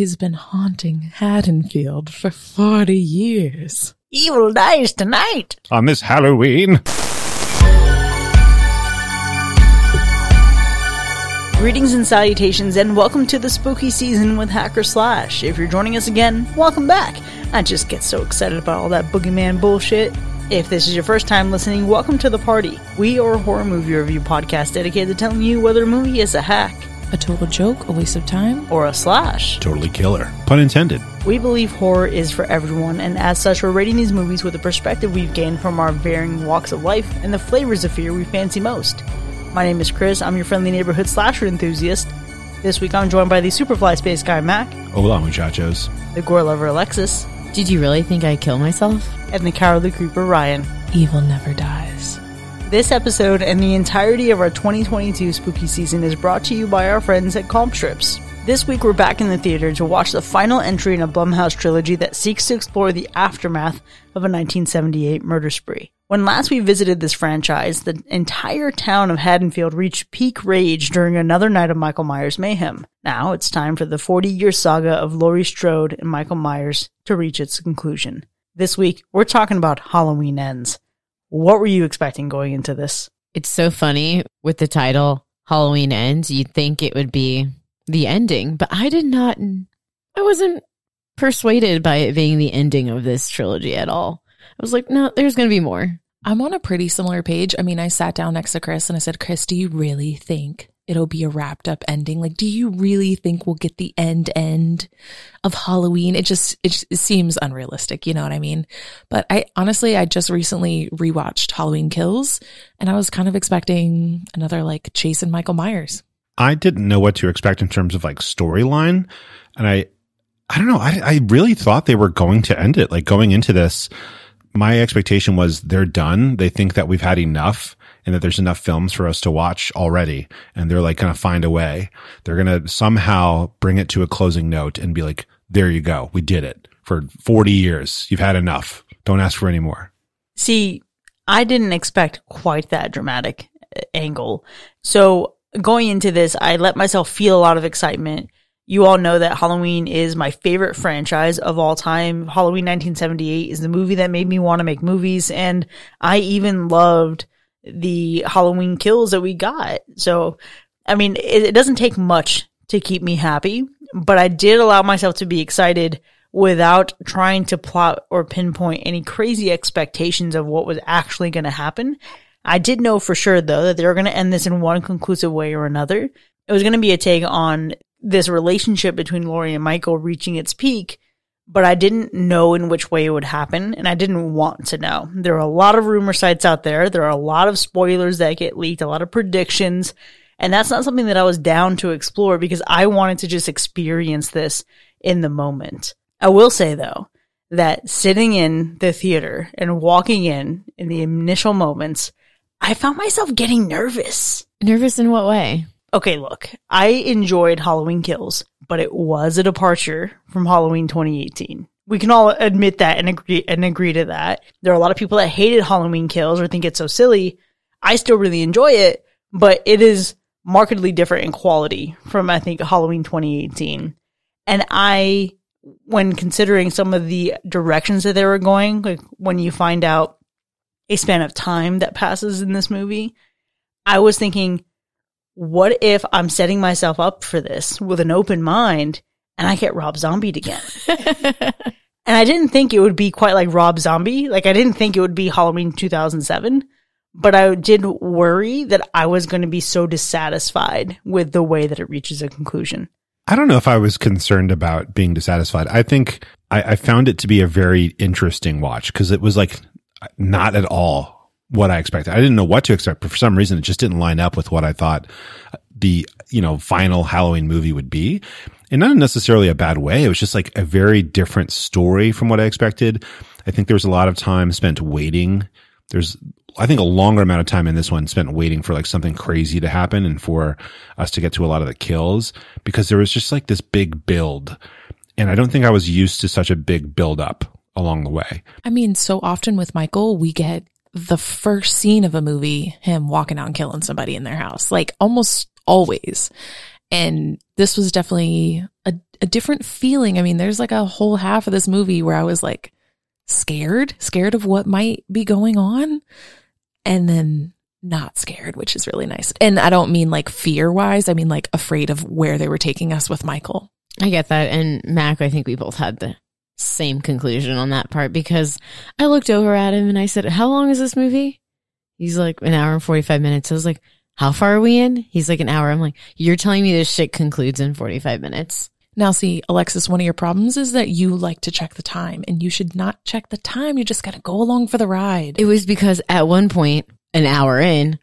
he's been haunting Haddonfield for 40 years. Evil dies tonight. Uh, On this Halloween. Greetings and salutations, and welcome to the spooky season with Hack or Slash. If you're joining us again, welcome back. I just get so excited about all that boogeyman bullshit. If this is your first time listening, welcome to the party. We are a horror movie review podcast dedicated to telling you whether a movie is a hack, A total joke, a waste of time. or a slash. Totally killer. Pun intended. We believe horror is for everyone, and as such, we're rating these movies with the perspective we've gained from our varying walks of life and the flavors of fear we fancy most. My name is Chris, I'm your friendly neighborhood slasher enthusiast. This week I'm joined by the Superfly Space Guy Mac, Hola, muchachos. the gore lover Alexis, Did you really think I'd kill myself? and the cowardly creeper Ryan. Evil never dies. This episode and the entirety of our 2022 spooky season is brought to you by our friends at Calm Strips. This week we're back in the theater to watch the final entry in a Blumhouse trilogy that seeks to explore the aftermath of a 1978 murder spree. When last we visited this franchise, the entire town of Haddonfield reached peak rage during another night of Michael Myers mayhem. Now it's time for the 40 year saga of Laurie Strode and Michael Myers to reach its conclusion. This week, we're talking about Halloween Ends. What were you expecting going into this? It's so funny with the title Halloween Ends. You'd think it would be the ending, but I did not, I wasn't persuaded by it being the ending of this trilogy at all. I was like, no, there's going to be more. I'm on a pretty similar page. I mean, I sat down next to Chris and I said, Chris, do you really think it'll be a wrapped up ending? Like, do you really think we'll get the end end of Halloween? It just, it, just- it seems unrealistic. You know what I mean? But I honestly, I just recently rewatched Halloween Kills and I was kind of expecting another like Chase and Michael Myers. I didn't know what to expect in terms of like storyline. And I, I don't know. I, I really thought they were going to end it. Like going into this, my expectation was they're done. They think that we've had enough and that there's enough films for us to watch already. And they're like going to find a way. They're going to somehow bring it to a closing note and be like, there you go. We did it for 40 years. You've had enough. Don't ask for any more. See, I didn't expect quite that dramatic uh, angle. So going into this, I let myself feel a lot of excitement. You all know that Halloween is my favorite franchise of all time. Halloween 1978 is the movie that made me want to make movies. And I even loved the Halloween kills that we got. So, I mean, it, it doesn't take much to keep me happy, but I did allow myself to be excited without trying to plot or pinpoint any crazy expectations of what was actually going to happen. I did know for sure though that they were going to end this in one conclusive way or another. It was going to be a take on this relationship between Laurie and Michael reaching its peak, but I didn't know in which way it would happen and I didn't want to know. There are a lot of rumor sites out there. There are a lot of spoilers that get leaked, a lot of predictions. And that's not something that I was down to explore because I wanted to just experience this in the moment. I will say though that sitting in the theater and walking in in the initial moments, I found myself getting nervous. Nervous in what way? Okay, look, I enjoyed Halloween Kills, but it was a departure from Halloween 2018. We can all admit that and agree and agree to that. There are a lot of people that hated Halloween Kills or think it's so silly. I still really enjoy it, but it is markedly different in quality from I think Halloween 2018. And I when considering some of the directions that they were going, like when you find out a span of time that passes in this movie, I was thinking what if I'm setting myself up for this with an open mind and I get Rob Zombied again? and I didn't think it would be quite like Rob Zombie. Like I didn't think it would be Halloween 2007, but I did worry that I was going to be so dissatisfied with the way that it reaches a conclusion. I don't know if I was concerned about being dissatisfied. I think I, I found it to be a very interesting watch because it was like not at all what I expected. I didn't know what to expect, but for some reason it just didn't line up with what I thought the, you know, final Halloween movie would be. And not necessarily a bad way. It was just like a very different story from what I expected. I think there was a lot of time spent waiting. There's, I think a longer amount of time in this one spent waiting for like something crazy to happen and for us to get to a lot of the kills because there was just like this big build. And I don't think I was used to such a big build up along the way. I mean, so often with Michael, we get the first scene of a movie, him walking out and killing somebody in their house, like almost always. And this was definitely a, a different feeling. I mean, there's like a whole half of this movie where I was like scared, scared of what might be going on. And then not scared, which is really nice. And I don't mean like fear wise. I mean like afraid of where they were taking us with Michael. I get that. And Mac, I think we both had the same conclusion on that part because I looked over at him and I said, How long is this movie? He's like, An hour and 45 minutes. I was like, How far are we in? He's like, An hour. I'm like, You're telling me this shit concludes in 45 minutes. Now, see, Alexis, one of your problems is that you like to check the time and you should not check the time. You just got to go along for the ride. It was because at one point, an hour in,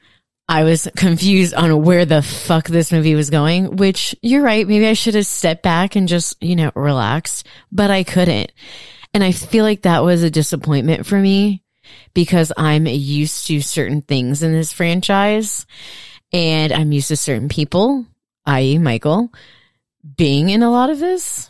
I was confused on where the fuck this movie was going, which you're right. Maybe I should have stepped back and just, you know, relaxed, but I couldn't. And I feel like that was a disappointment for me because I'm used to certain things in this franchise and I'm used to certain people, i.e. Michael, being in a lot of this.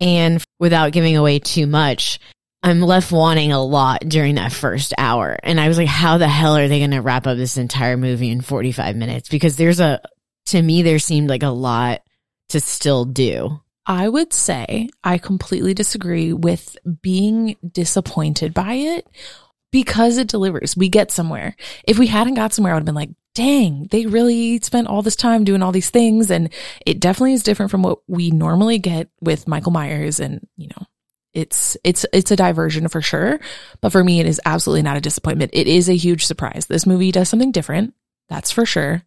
And without giving away too much, I'm left wanting a lot during that first hour. And I was like, how the hell are they going to wrap up this entire movie in 45 minutes? Because there's a, to me, there seemed like a lot to still do. I would say I completely disagree with being disappointed by it because it delivers. We get somewhere. If we hadn't got somewhere, I would have been like, dang, they really spent all this time doing all these things. And it definitely is different from what we normally get with Michael Myers and, you know, it's it's it's a diversion for sure but for me it is absolutely not a disappointment. It is a huge surprise. This movie does something different that's for sure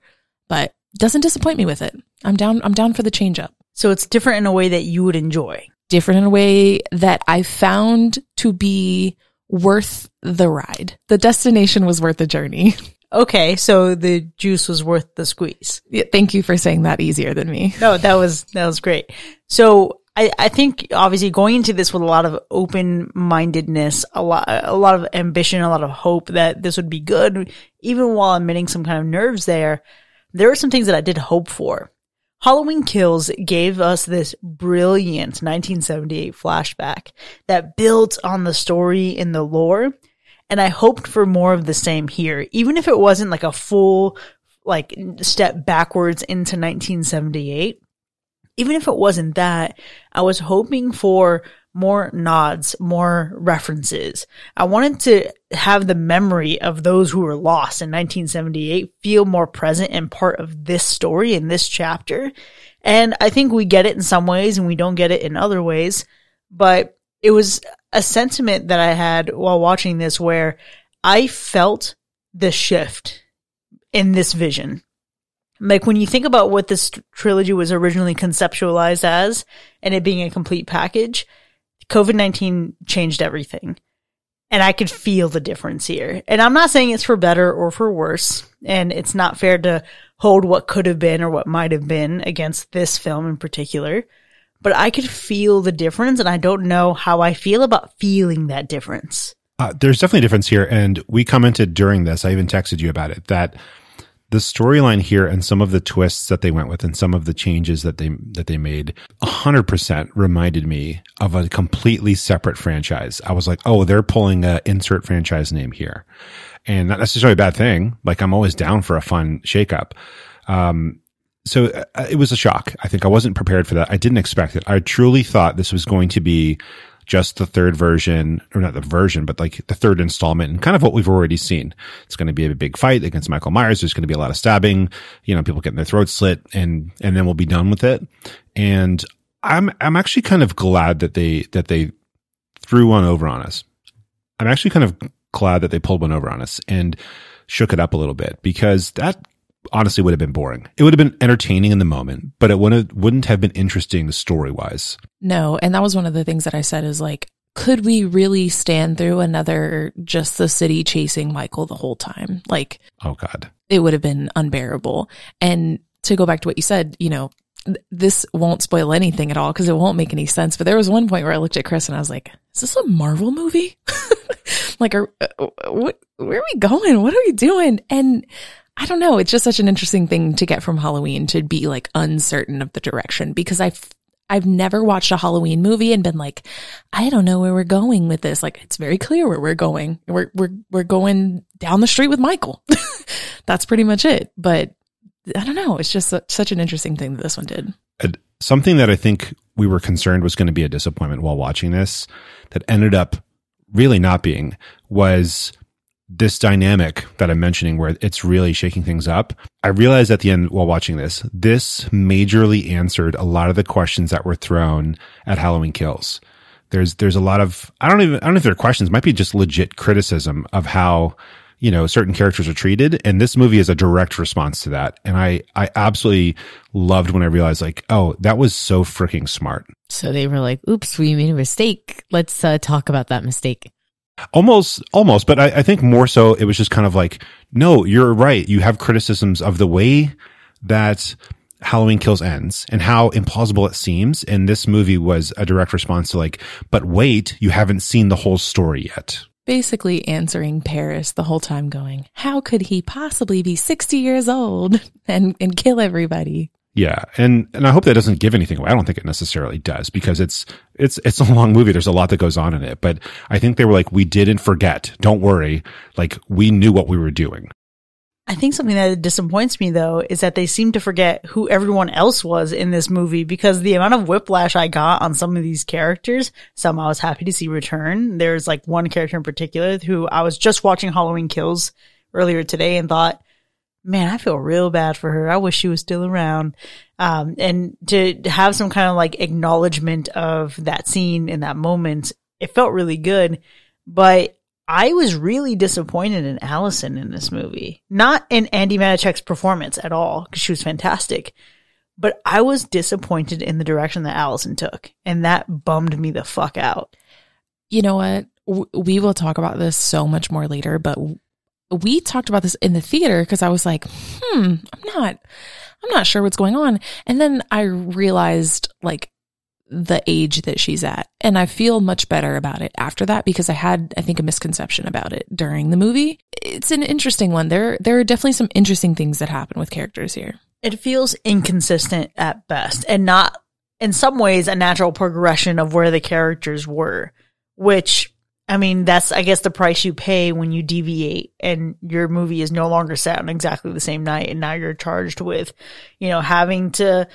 but doesn't disappoint me with it. I'm down i'm down for the change up. So it's different in a way that you would enjoy. different in a way that i found to be worth the ride. The destination was worth the journey. Okay, so the juice was worth the squeeze. Yeah, thank you for saying that easier than me. No, that was that was great. So I, I think obviously going into this with a lot of open mindedness, a lot a lot of ambition, a lot of hope that this would be good, even while admitting some kind of nerves there, there were some things that I did hope for. Halloween Kills gave us this brilliant 1978 flashback that built on the story in the lore. And I hoped for more of the same here, even if it wasn't like a full, like step backwards into 1978 even if it wasn't that, I was hoping for more nods, more references. I wanted to have the memory of those who were lost in 1978 feel more present and part of this story in this chapter. And I think we get it in some ways and we don't get it in other ways. But it was a sentiment that I had while watching this where I felt the shift in this vision like when you think about what this trilogy was originally conceptualized as and it being a complete package, COVID-19 changed everything. And I could feel the difference here. And I'm not saying it's for better or for worse. And it's not fair to hold what could have been or what might have been against this film in particular. But I could feel the difference and I don't know how I feel about feeling that difference. Uh, there's definitely a difference here. And we commented during this, I even texted you about it, that the storyline here and some of the twists that they went with and some of the changes that they that they made 100% reminded me of a completely separate franchise. I was like, "Oh, they're pulling a insert franchise name here." And not necessarily a bad thing. Like I'm always down for a fun shakeup. Um so uh, it was a shock. I think I wasn't prepared for that. I didn't expect it. I truly thought this was going to be just the third version, or not the version, but like the third installment and kind of what we've already seen. It's going to be a big fight against Michael Myers. There's going to be a lot of stabbing, you know, people getting their throats slit and, and then we'll be done with it. And I'm, I'm actually kind of glad that they, that they threw one over on us. I'm actually kind of glad that they pulled one over on us and shook it up a little bit because that honestly would have been boring. It would have been entertaining in the moment, but it wouldn't wouldn't have been interesting story wise. No, and that was one of the things that I said is like, could we really stand through another just the city chasing Michael the whole time? Like, Oh God. it would have been unbearable. And to go back to what you said, you know, th- this won't spoil anything at all because it won't make any sense. But there was one point where I looked at Chris and I was like, "Is this a Marvel movie? like, are, uh, what? Where are we going? What are we doing?" And I don't know. It's just such an interesting thing to get from Halloween to be like uncertain of the direction because I've I've never watched a Halloween movie and been like, I don't know where we're going with this. Like it's very clear where we're going. We're we're we're going down the street with Michael. That's pretty much it. But I don't know. It's just such an interesting thing that this one did. Something that I think we were concerned was going to be a disappointment while watching this that ended up really not being was this dynamic that I'm mentioning where it's really shaking things up. I realized at the end while watching this, this majorly answered a lot of the questions that were thrown at Halloween Kills. There's there's a lot of I don't even I don't know if they're questions, might be just legit criticism of how you know certain characters are treated and this movie is a direct response to that and i i absolutely loved when i realized like oh that was so freaking smart So they were like, oops, we made a mistake. Let's uh, talk about that mistake. Almost almost but I, I think more so it was just kind of like no you're right. You have criticisms of the way that halloween kills ends and how implausible it seems. And this movie was a direct response to like but wait you haven't seen the whole story yet. Basically answering Paris the whole time going, how could he possibly be 60 years old and, and kill everybody? Yeah, and and I hope that doesn't give anything away. I don't think it necessarily does because it's it's it's a long movie. There's a lot that goes on in it, but I think they were like, we didn't forget. Don't worry, like we knew what we were doing. I think something that disappoints me though is that they seem to forget who everyone else was in this movie because the amount of whiplash I got on some of these characters, some I was happy to see return. There's like one character in particular who I was just watching Halloween Kills earlier today and thought, man, I feel real bad for her. I wish she was still around. Um, and to have some kind of like acknowledgement of that scene in that moment, it felt really good. But I was really disappointed in Allison in this movie. Not in Andi Matichak's performance at all, because she was fantastic. But I was disappointed in the direction that Allison took. And that bummed me the fuck out. You know what? We will talk about this so much more later, but we talked about this in the theater because I was like, hmm, I'm not, I'm not sure what's going on. And then I realized like the age that she's at. And I feel much better about it after that because I had, I think, a misconception about it during the movie. It's an interesting one. There, there are definitely some interesting things that happen with characters here. It feels inconsistent at best and not, in some ways, a natural progression of where the characters were, which I mean, that's, I guess, the price you pay when you deviate and your movie is no longer set on exactly the same night. And now you're charged with, you know, having to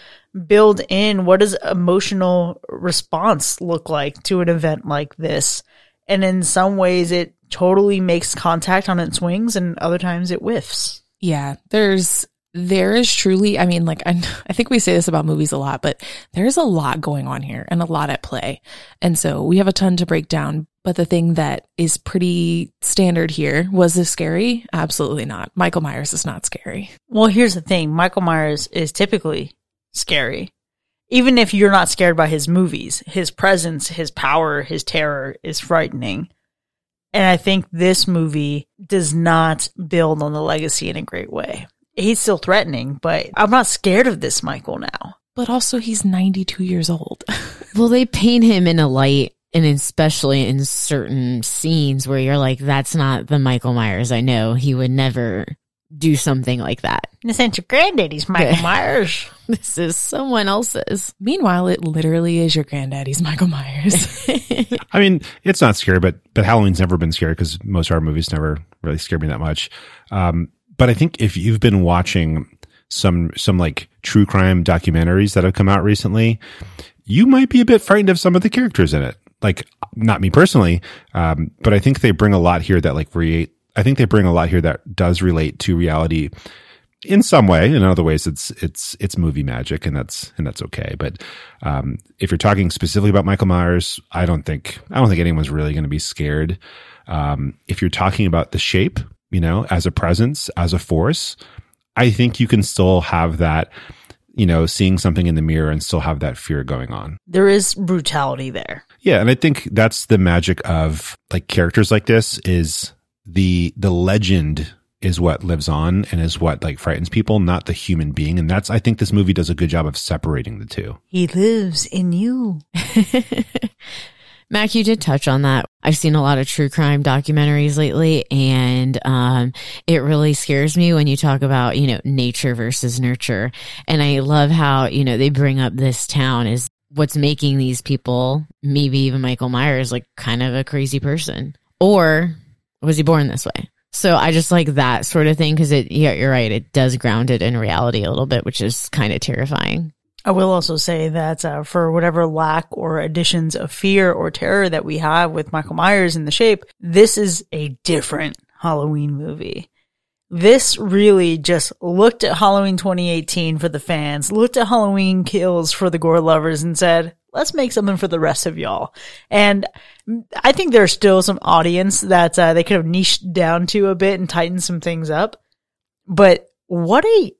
build in what does emotional response look like to an event like this. And in some ways, it totally makes contact on its wings and other times it whiffs. Yeah, there's there is truly, I mean, like I, I think we say this about movies a lot, but there's a lot going on here and a lot at play. And so we have a ton to break down. But the thing that is pretty standard here was this scary? Absolutely not. Michael Myers is not scary. Well, here's the thing Michael Myers is typically scary. Even if you're not scared by his movies, his presence, his power, his terror is frightening. And I think this movie does not build on the legacy in a great way. He's still threatening, but I'm not scared of this Michael now. But also, he's 92 years old. Well, they paint him in a light, and especially in certain scenes where you're like, that's not the Michael Myers I know. He would never do something like that. This ain't your granddaddy's Michael Myers. This is someone else's. Meanwhile, it literally is your granddaddy's Michael Myers. I mean, it's not scary, but but Halloween's never been scary because most horror movies never really scared me that much. Um, but I think if you've been watching some some like true crime documentaries that have come out recently, you might be a bit frightened of some of the characters in it. Like not me personally, um, but I think they bring a lot here that like create. I think they bring a lot here that does relate to reality in some way. In other ways, it's it's it's movie magic, and that's and that's okay. But um, if you're talking specifically about Michael Myers, I don't think I don't think anyone's really going to be scared. Um, if you're talking about the shape, you know, as a presence, as a force, I think you can still have that. You know, seeing something in the mirror and still have that fear going on. There is brutality there. Yeah, and I think that's the magic of like characters like this is the the legend is what lives on and is what like frightens people, not the human being. And that's I think this movie does a good job of separating the two. He lives in you. Mac, you did touch on that. I've seen a lot of true crime documentaries lately, and um, it really scares me when you talk about, you know, nature versus nurture. And I love how, you know, they bring up this town is what's making these people, maybe even Michael Myers, like kind of a crazy person. Or was he born this way? So I just like that sort of thing because it, yeah, you're right. It does ground it in reality a little bit, which is kind of terrifying. I will also say that uh, for whatever lack or additions of fear or terror that we have with Michael Myers in the shape, this is a different Halloween movie. This really just looked at Halloween 2018 for the fans, looked at Halloween kills for the gore lovers and said, let's make something for the rest of y'all. And I think there's still some audience that uh, they could have niched down to a bit and tightened some things up. But what a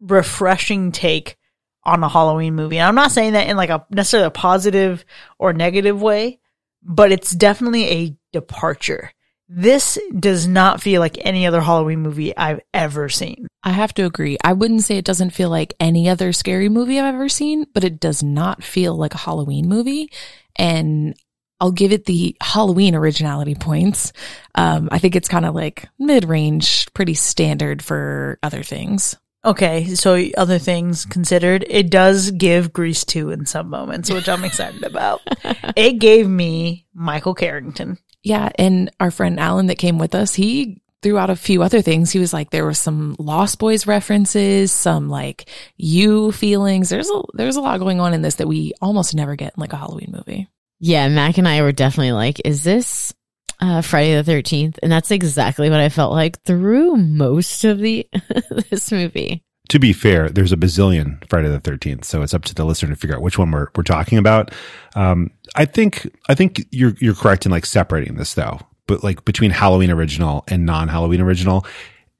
refreshing take on a Halloween movie. And I'm not saying that in like a necessarily a positive or negative way, but it's definitely a departure. This does not feel like any other Halloween movie I've ever seen. I have to agree. I wouldn't say it doesn't feel like any other scary movie I've ever seen, but it does not feel like a Halloween movie. And I'll give it the Halloween originality points. Um, I think it's kind of like mid range, pretty standard for other things. Okay, so other things considered, it does give Grease 2 in some moments, which I'm excited about. It gave me Michael Carrington. Yeah. And our friend Alan that came with us, he threw out a few other things. He was like, there were some Lost Boys references, some like you feelings. There's a, there's a lot going on in this that we almost never get in like a Halloween movie. Yeah, Mac and I were definitely like, is this uh, Friday the 13th? And that's exactly what I felt like through most of the this movie. To be fair, there's a bazillion Friday the 13th, so it's up to the listener to figure out which one we're, we're talking about. Um, I think, I think you're, you're correct in like separating this though, but like between Halloween original and non Halloween original.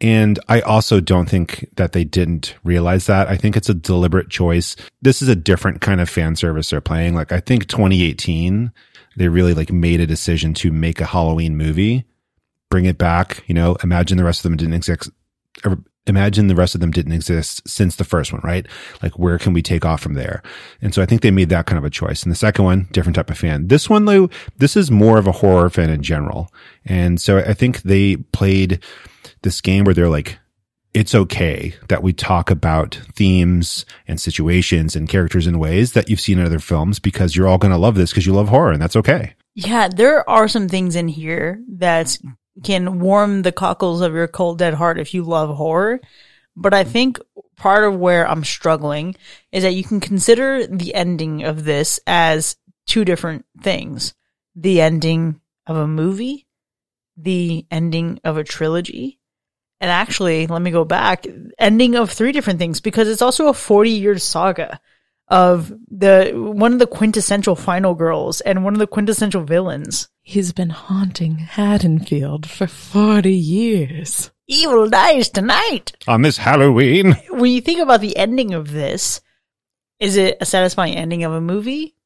And I also don't think that they didn't realize that. I think it's a deliberate choice. This is a different kind of fan service they're playing. Like I think 2018, they really like made a decision to make a Halloween movie, bring it back, you know, imagine the rest of them didn't exist. Er, imagine the rest of them didn't exist since the first one, right? Like where can we take off from there? And so I think they made that kind of a choice. And the second one, different type of fan. This one though, this is more of a horror fan in general. And so I think they played this game where they're like, it's okay that we talk about themes and situations and characters in ways that you've seen in other films because you're all going to love this because you love horror and that's okay. Yeah, there are some things in here that can warm the cockles of your cold dead heart if you love horror. But I think part of where I'm struggling is that you can consider the ending of this as two different things. The ending of a movie, the ending of a trilogy. And actually, let me go back, ending of three different things because it's also a 40 year saga of the one of the quintessential final girls and one of the quintessential villains. He's been haunting Haddonfield for 40 years. Evil dies tonight. On this Halloween. When you think about the ending of this, is it a satisfying ending of a movie?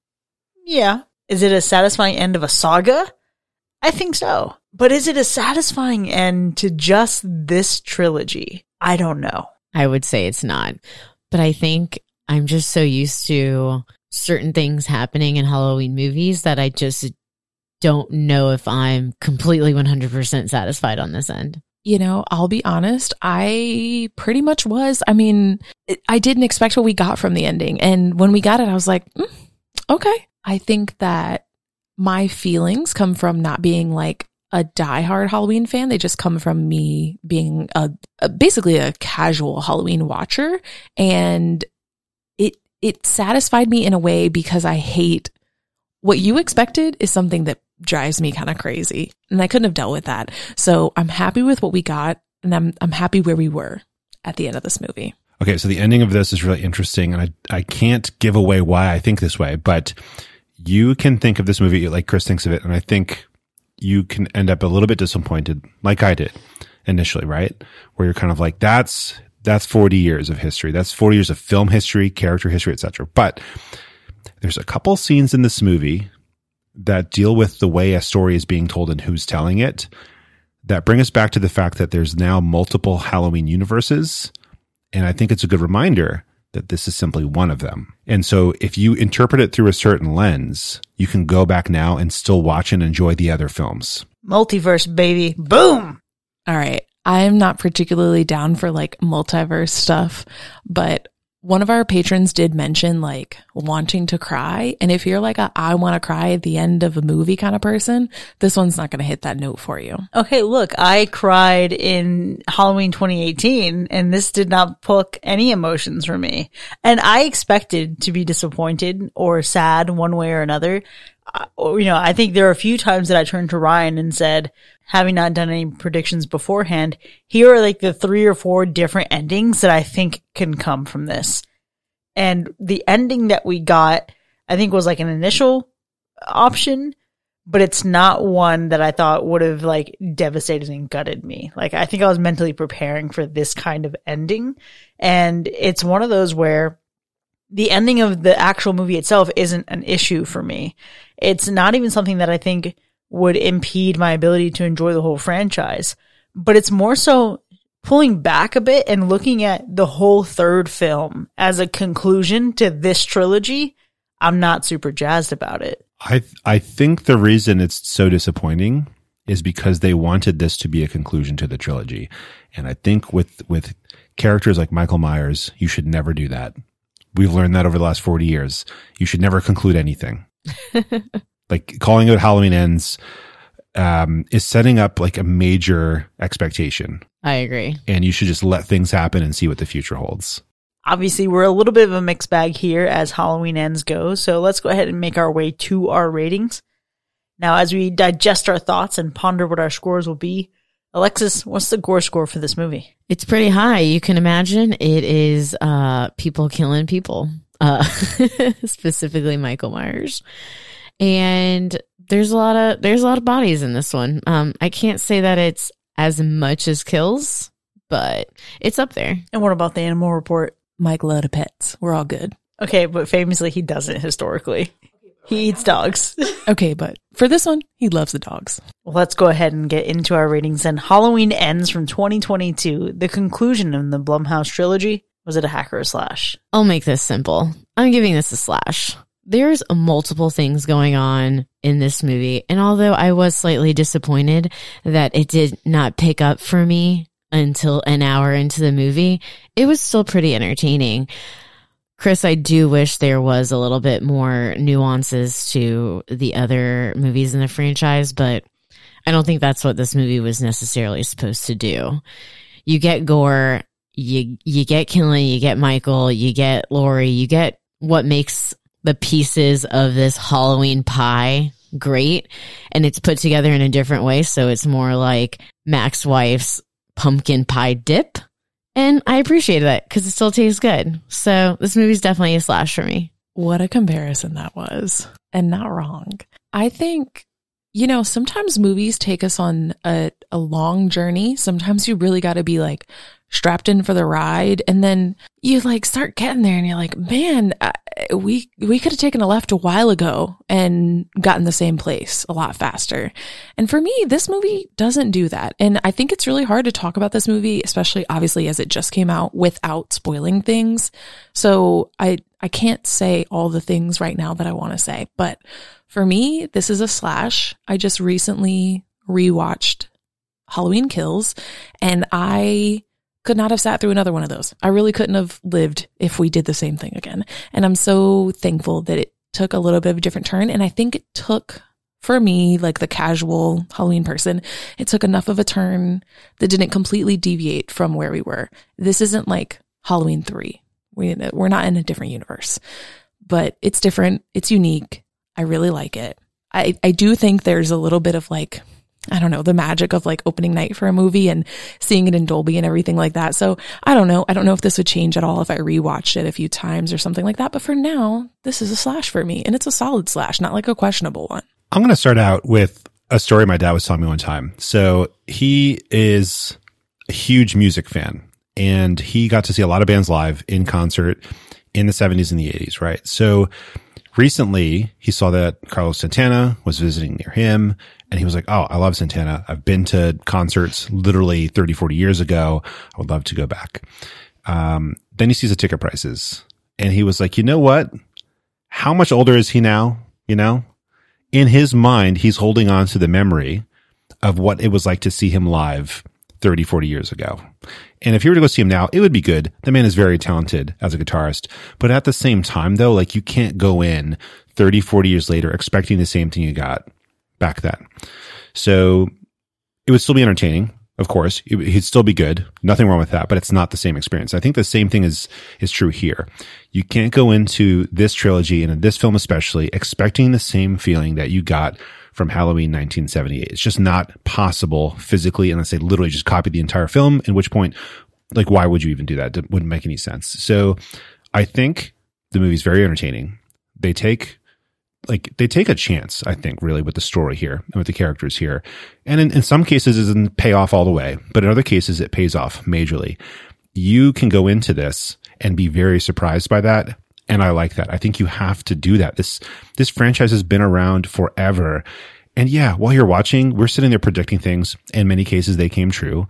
Yeah. Is it a satisfying end of a saga? I think so. But is it a satisfying end to just this trilogy? I don't know. I would say it's not. But I think I'm just so used to certain things happening in Halloween movies that I just don't know if I'm completely 100% satisfied on this end. You know, I'll be honest, I pretty much was. I mean, I didn't expect what we got from the ending. And when we got it, I was like, mm, okay. I think that my feelings come from not being like a diehard Halloween fan. They just come from me being a, a basically a casual Halloween watcher. And it, it satisfied me in a way because I hate what you expected is something that drives me kind of crazy. And I couldn't have dealt with that. So I'm happy with what we got and I'm, I'm happy where we were at the end of this movie. Okay. So the ending of this is really interesting. And I, I can't give away why I think this way, but you can think of this movie like Chris thinks of it. And I think you can end up a little bit disappointed, like I did initially, right? Where you're kind of like, that's, that's 40 years of history. That's 40 years of film history, character history, etc. But there's a couple scenes in this movie that deal with the way a story is being told and who's telling it that bring us back to the fact that there's now multiple Halloween universes. And I think it's a good reminder that this is simply one of them. And so if you interpret it through a certain lens, you can go back now and still watch and enjoy the other films. Multiverse, baby. Boom. All right. I'm not particularly down for like multiverse stuff, but one of our patrons did mention like wanting to cry. And if you're like a I want to cry at the end of a movie kind of person, this one's not going to hit that note for you. Okay, look, I cried in Halloween 2018 and this did not poke any emotions for me. And I expected to be disappointed or sad one way or another. You know, I think there are a few times that I turned to Ryan and said, having not done any predictions beforehand, here are like the three or four different endings that I think can come from this. And the ending that we got, I think was like an initial option, but it's not one that I thought would have like devastated and gutted me. Like I think I was mentally preparing for this kind of ending. And it's one of those where the ending of the actual movie itself isn't an issue for me. It's not even something that I think would impede my ability to enjoy the whole franchise. But it's more so pulling back a bit and looking at the whole third film as a conclusion to this trilogy. I'm not super jazzed about it. I I think the reason it's so disappointing is because they wanted this to be a conclusion to the trilogy. And I think with with characters like Michael Myers, you should never do that. We've learned that over the last 40 years. You should never conclude anything. like calling it Halloween ends um, is setting up like a major expectation. I agree. And you should just let things happen and see what the future holds. Obviously, we're a little bit of a mixed bag here as Halloween ends go. So let's go ahead and make our way to our ratings. Now, as we digest our thoughts and ponder what our scores will be, Alexis, what's the gore score for this movie? It's pretty high. You can imagine it is uh, people killing people, uh, specifically Michael Myers and there's a lot of there's a lot of bodies in this one. Um, I can't say that it's as much as kills, but it's up there. And what about the animal report? Mike loved pets. We're all good. Okay, but famously he doesn't historically. He eats dogs. okay, but for this one, he loves the dogs. Well, let's go ahead and get into our ratings. And Halloween ends from 2022. The conclusion of the Blumhouse trilogy. Was it a hack or a slash? I'll make this simple. I'm giving this a slash there's multiple things going on in this movie. And although I was slightly disappointed that it did not pick up for me until an hour into the movie, it was still pretty entertaining. Chris, I do wish there was a little bit more nuances to the other movies in the franchise, but I don't think that's what this movie was necessarily supposed to do. You get gore, you you get killing, you get Michael, you get Laurie, you get what makes the pieces of this Halloween pie great and it's put together in a different way. So it's more like Mac's wife's pumpkin pie dip. And I appreciate that because it still tastes good. So this movie's definitely a slash for me. What a comparison that was. And not wrong. I think, you know, sometimes movies take us on a, a long journey. Sometimes you really got to be like, strapped in for the ride. And then you like start getting there and you're like man we we could have taken a left a while ago and gotten the same place a lot faster. And for me this movie doesn't do that. And i think it's really hard to talk about this movie especially obviously as it just came out without spoiling things. So i i can't say all the things right now that i want to say but for me this is a slash. I just recently rewatched Halloween Kills and I could not have sat through another one of those. I really couldn't have lived if we did the same thing again. And I'm so thankful that it took a little bit of a different turn. And I think it took for me, like the casual Halloween person, it took enough of a turn that didn't completely deviate from where we were. This isn't like Halloween 3. We, we're not in a different universe, but it's different. It's unique. I really like it. I, I do think there's a little bit of like I don't know, the magic of like opening night for a movie and seeing it in Dolby and everything like that. So I don't know. I don't know if this would change at all if I rewatched it a few times or something like that. But for now, this is a slash for me and it's a solid slash, not like a questionable one. I'm going to start out with a story my dad was telling me one time. So he is a huge music fan and he got to see a lot of bands live in concert in the 70s and the 80s, right? So recently he saw that Carlos Santana was visiting near him and he was like, Oh, I love Santana. I've been to concerts literally 30, 40 years ago. I would love to go back. Um, then he sees the ticket prices and he was like, you know what? How much older is he now? You know, in his mind, he's holding on to the memory of what it was like to see him live 30, 40 years ago. And if you were to go see him now, it would be good. The man is very talented as a guitarist. But at the same time, though, like you can't go in 30, 40 years later expecting the same thing you got back then. So it would still be entertaining. Of course, he'd still be good. Nothing wrong with that, but it's not the same experience. I think the same thing is, is true here. You can't go into this trilogy and this film especially expecting the same feeling that you got from Halloween 1978. It's just not possible physically unless they literally just copy the entire film, in which point, like, why would you even do that? It wouldn't make any sense. So I think the movie's very entertaining. They take like they take a chance, I think, really with the story here and with the characters here. And in, in some cases, it doesn't pay off all the way, but in other cases, it pays off majorly. You can go into this and be very surprised by that. And I like that. I think you have to do that. This, this franchise has been around forever. And yeah, while you're watching, we're sitting there predicting things. In many cases, they came true.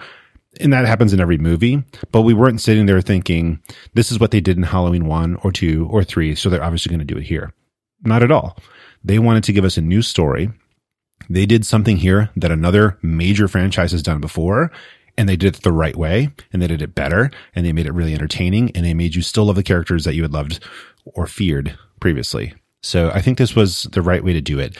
And that happens in every movie, but we weren't sitting there thinking, this is what they did in Halloween one or two or three. So they're obviously going to do it here. Not at all. They wanted to give us a new story. They did something here that another major franchise has done before, and they did it the right way, and they did it better, and they made it really entertaining, and they made you still love the characters that you had loved or feared previously. So I think this was the right way to do it.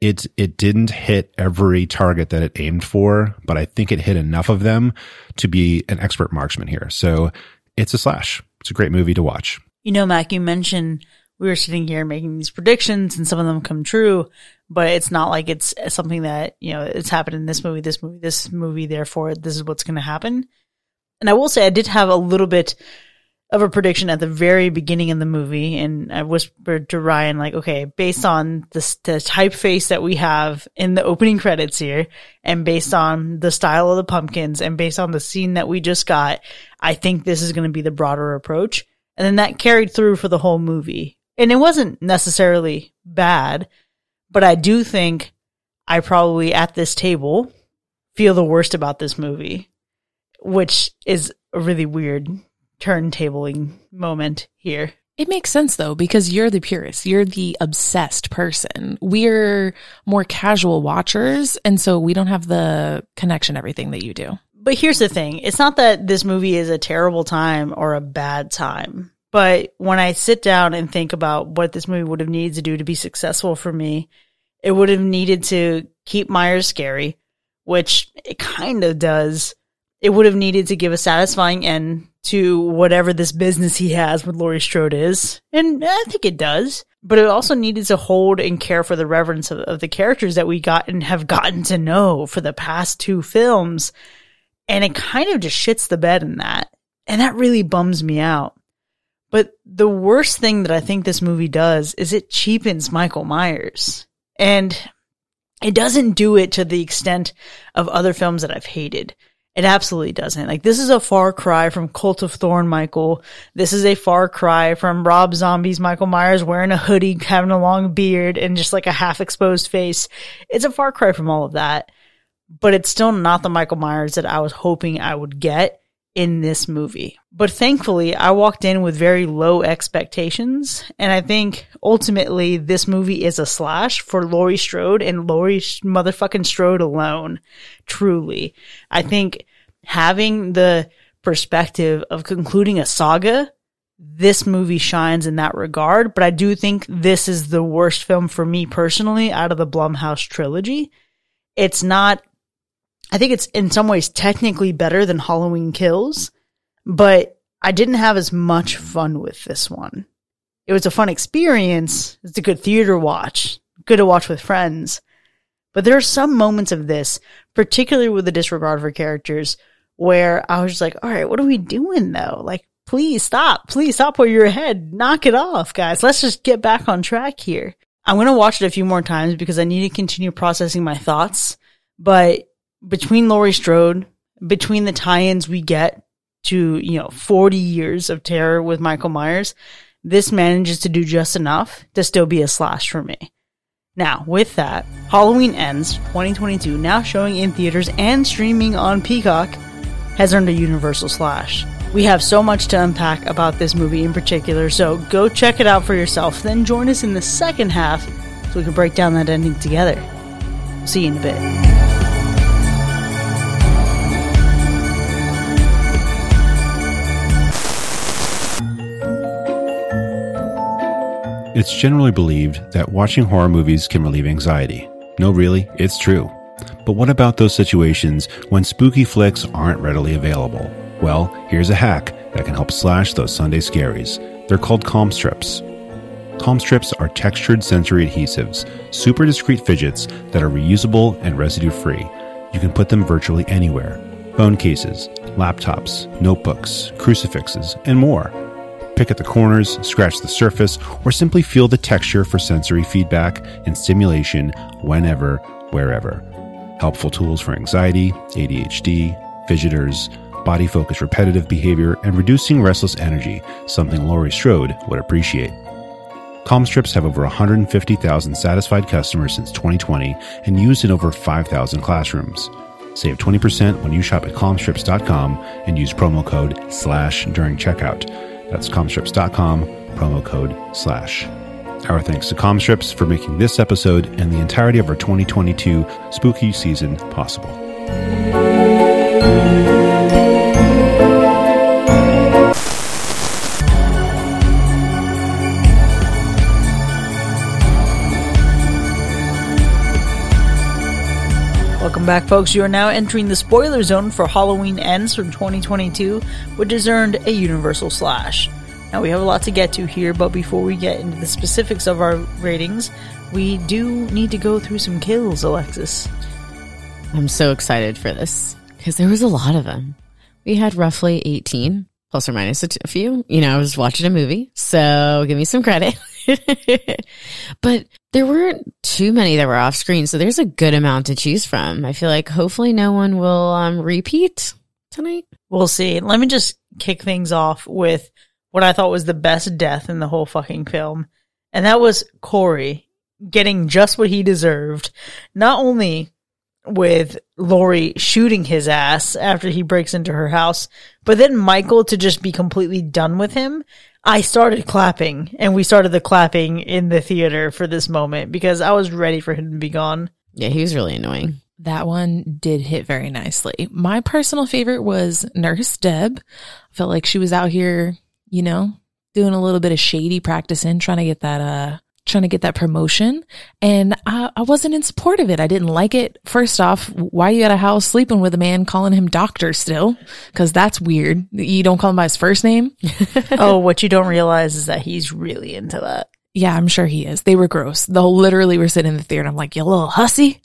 It it didn't hit every target that it aimed for, but I think it hit enough of them to be an expert marksman here. So it's a slash. It's a great movie to watch. You know, Mac, you mentioned we were sitting here making these predictions and some of them come true, but it's not like it's something that, you know, it's happened in this movie, this movie, this movie, therefore this is what's going to happen. And I will say I did have a little bit of a prediction at the very beginning of the movie and I whispered to Ryan like, okay, based on the, the typeface that we have in the opening credits here and based on the style of the pumpkins and based on the scene that we just got, I think this is going to be the broader approach. And then that carried through for the whole movie and it wasn't necessarily bad, but I do think I probably at this table feel the worst about this movie, which is a really weird turntabling moment here. It makes sense though, because you're the purist. You're the obsessed person. We're more casual watchers. And so we don't have the connection, everything that you do. But here's the thing. It's not that this movie is a terrible time or a bad time. But when I sit down and think about what this movie would have needed to do to be successful for me, it would have needed to keep Myers scary, which it kind of does. It would have needed to give a satisfying end to whatever this business he has with Laurie Strode is. And I think it does. But it also needed to hold and care for the reverence of, of the characters that we got and have gotten to know for the past two films. And it kind of just shits the bed in that. And that really bums me out. But the worst thing that I think this movie does is it cheapens Michael Myers. And it doesn't do it to the extent of other films that I've hated. It absolutely doesn't. Like this is a far cry from Cult of Thorn Michael. This is a far cry from Rob Zombie's Michael Myers wearing a hoodie, having a long beard and just like a half exposed face. It's a far cry from all of that. But it's still not the Michael Myers that I was hoping I would get in this movie. But thankfully, I walked in with very low expectations. And I think ultimately this movie is a slash for Laurie Strode and Laurie motherfucking Strode alone. Truly. I think having the perspective of concluding a saga, this movie shines in that regard. But I do think this is the worst film for me personally out of the Blumhouse trilogy. It's not I think it's in some ways technically better than Halloween Kills, but I didn't have as much fun with this one. It was a fun experience. It's a good theater watch, good to watch with friends. But there are some moments of this, particularly with the disregard for characters, where I was just like, all right, what are we doing though? Like, please stop. Please stop where you're ahead. Knock it off, guys. Let's just get back on track here. I'm going to watch it a few more times because I need to continue processing my thoughts. But between Laurie Strode, between the tie-ins we get to, you know, 40 years of terror with Michael Myers, this manages to do just enough to still be a slash for me. Now, with that, Halloween Ends 2022, now showing in theaters and streaming on Peacock, has earned a universal slash. We have so much to unpack about this movie in particular, so go check it out for yourself, then join us in the second half so we can break down that ending together. See you in a bit. It's generally believed that watching horror movies can relieve anxiety. No, really, it's true. But what about those situations when spooky flicks aren't readily available? Well, here's a hack that can help slash those Sunday scaries. They're called calm strips. Calm strips are textured sensory adhesives, super discreet fidgets that are reusable and residue free. You can put them virtually anywhere phone cases, laptops, notebooks, crucifixes, and more. Pick at the corners, scratch the surface, or simply feel the texture for sensory feedback and stimulation whenever, wherever. Helpful tools for anxiety, ADHD, fidgeters, body focused repetitive behavior, and reducing restless energy, something Laurie Strode would appreciate. Calm strips have over 150,000 satisfied customers since 2020 and used in over 5,000 classrooms. Save 20% when you shop at calmstrips.com and use promo code SLASH during checkout. That's calmstrips.com, promo code SLASH. Our thanks to Calmstrips for making this episode and the entirety of our 2022 spooky season possible. Welcome back, folks. You are now entering the spoiler zone for Halloween Ends from 2022, which has earned a universal slash. Now, we have a lot to get to here, but before we get into the specifics of our ratings, we do need to go through some kills, Alexis. I'm so excited for this because there was a lot of them. We had roughly 18 plus or minus a few. You know, I was watching a movie, so give me some credit. but there weren't too many that were off screen, so there's a good amount to choose from. I feel like hopefully no one will um, repeat tonight. We'll see. Let me just kick things off with what I thought was the best death in the whole fucking film. And that was Corey getting just what he deserved. Not only with Laurie shooting his ass after he breaks into her house, but then Michael to just be completely done with him. I started clapping and we started the clapping in the theater for this moment because I was ready for him to be gone. Yeah, he was really annoying. That one did hit very nicely. My personal favorite was Nurse Deb. I felt like she was out here, you know, doing a little bit of shady practicing, trying to get that, uh, trying to get that promotion. And I, I wasn't in support of it. I didn't like it. First off, why you at a house sleeping with a man calling him doctor still? Cause that's weird. You don't call him by his first name. oh, what you don't realize is that he's really into that. Yeah, I'm sure he is. They were gross. The whole literally were sitting in the theater and I'm like, you little hussy.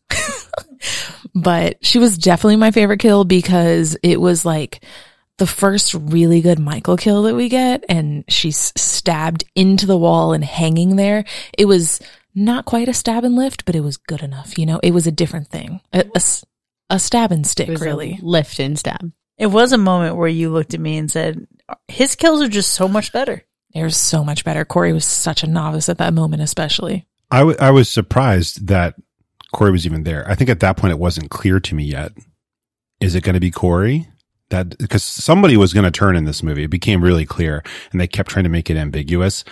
but she was definitely my favorite kill because it was like the first really good Michael kill that we get and she's stabbed into the wall and hanging there. It was not quite a stab and lift, but it was good enough. You know, it was a different thing. A, a, a stab and stick, It was a really. lift and stab. It was a moment where you looked at me and said, his kills are just so much better. It was so much better. Corey was such a novice at that moment, especially. I, w- I was surprised that Corey was even there. I think at that point it wasn't clear to me yet. Is it going to be Corey? That because somebody was going to turn in this movie. It became really clear, and they kept trying to make it ambiguous.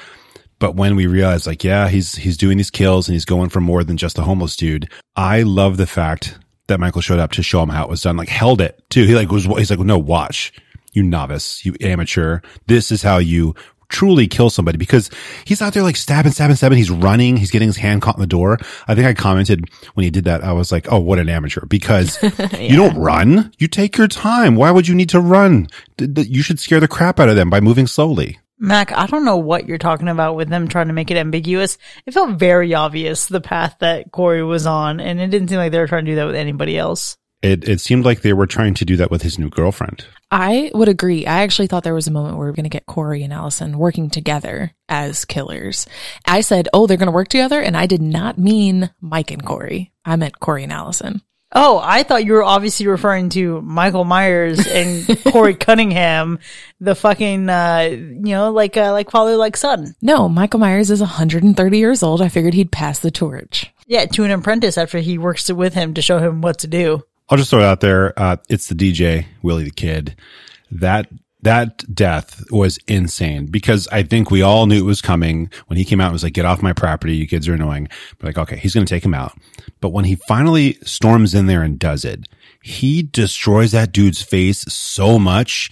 But when we realized, like, yeah, he's he's doing these kills and he's going for more than just a homeless dude. I love the fact that Michael showed up to show him how it was done. Like, held it too. He like was he's like, no, watch, you novice, you amateur. This is how you truly kill somebody because he's out there like stabbing, stabbing, stabbing. He's running. He's getting his hand caught in the door. I think I commented when he did that. I was like, Oh, what an amateur because you don't run. You take your time. Why would you need to run? You should scare the crap out of them by moving slowly. Mac, I don't know what you're talking about with them trying to make it ambiguous. It felt very obvious the path that Corey was on, and it didn't seem like they were trying to do that with anybody else. It, it seemed like they were trying to do that with his new girlfriend. I would agree. I actually thought there was a moment where we are going to get Corey and Allison working together as killers. I said, oh, they're going to work together. And I did not mean Mike and Corey. I meant Corey and Allison. Oh, I thought you were obviously referring to Michael Myers and Corey Cunningham, the fucking, uh, you know, like, uh, like father, like son. No, Michael Myers is 130 years old. I figured he'd pass the torch. Yeah, to an apprentice after he works with him to show him what to do. I'll just throw it out there. Uh, it's the DJ, Willie the Kid. That, that death was insane because I think we all knew it was coming when he came out and was like, get off my property. You kids are annoying. But like, okay, he's going to take him out. But when he finally storms in there and does it, he destroys that dude's face so much.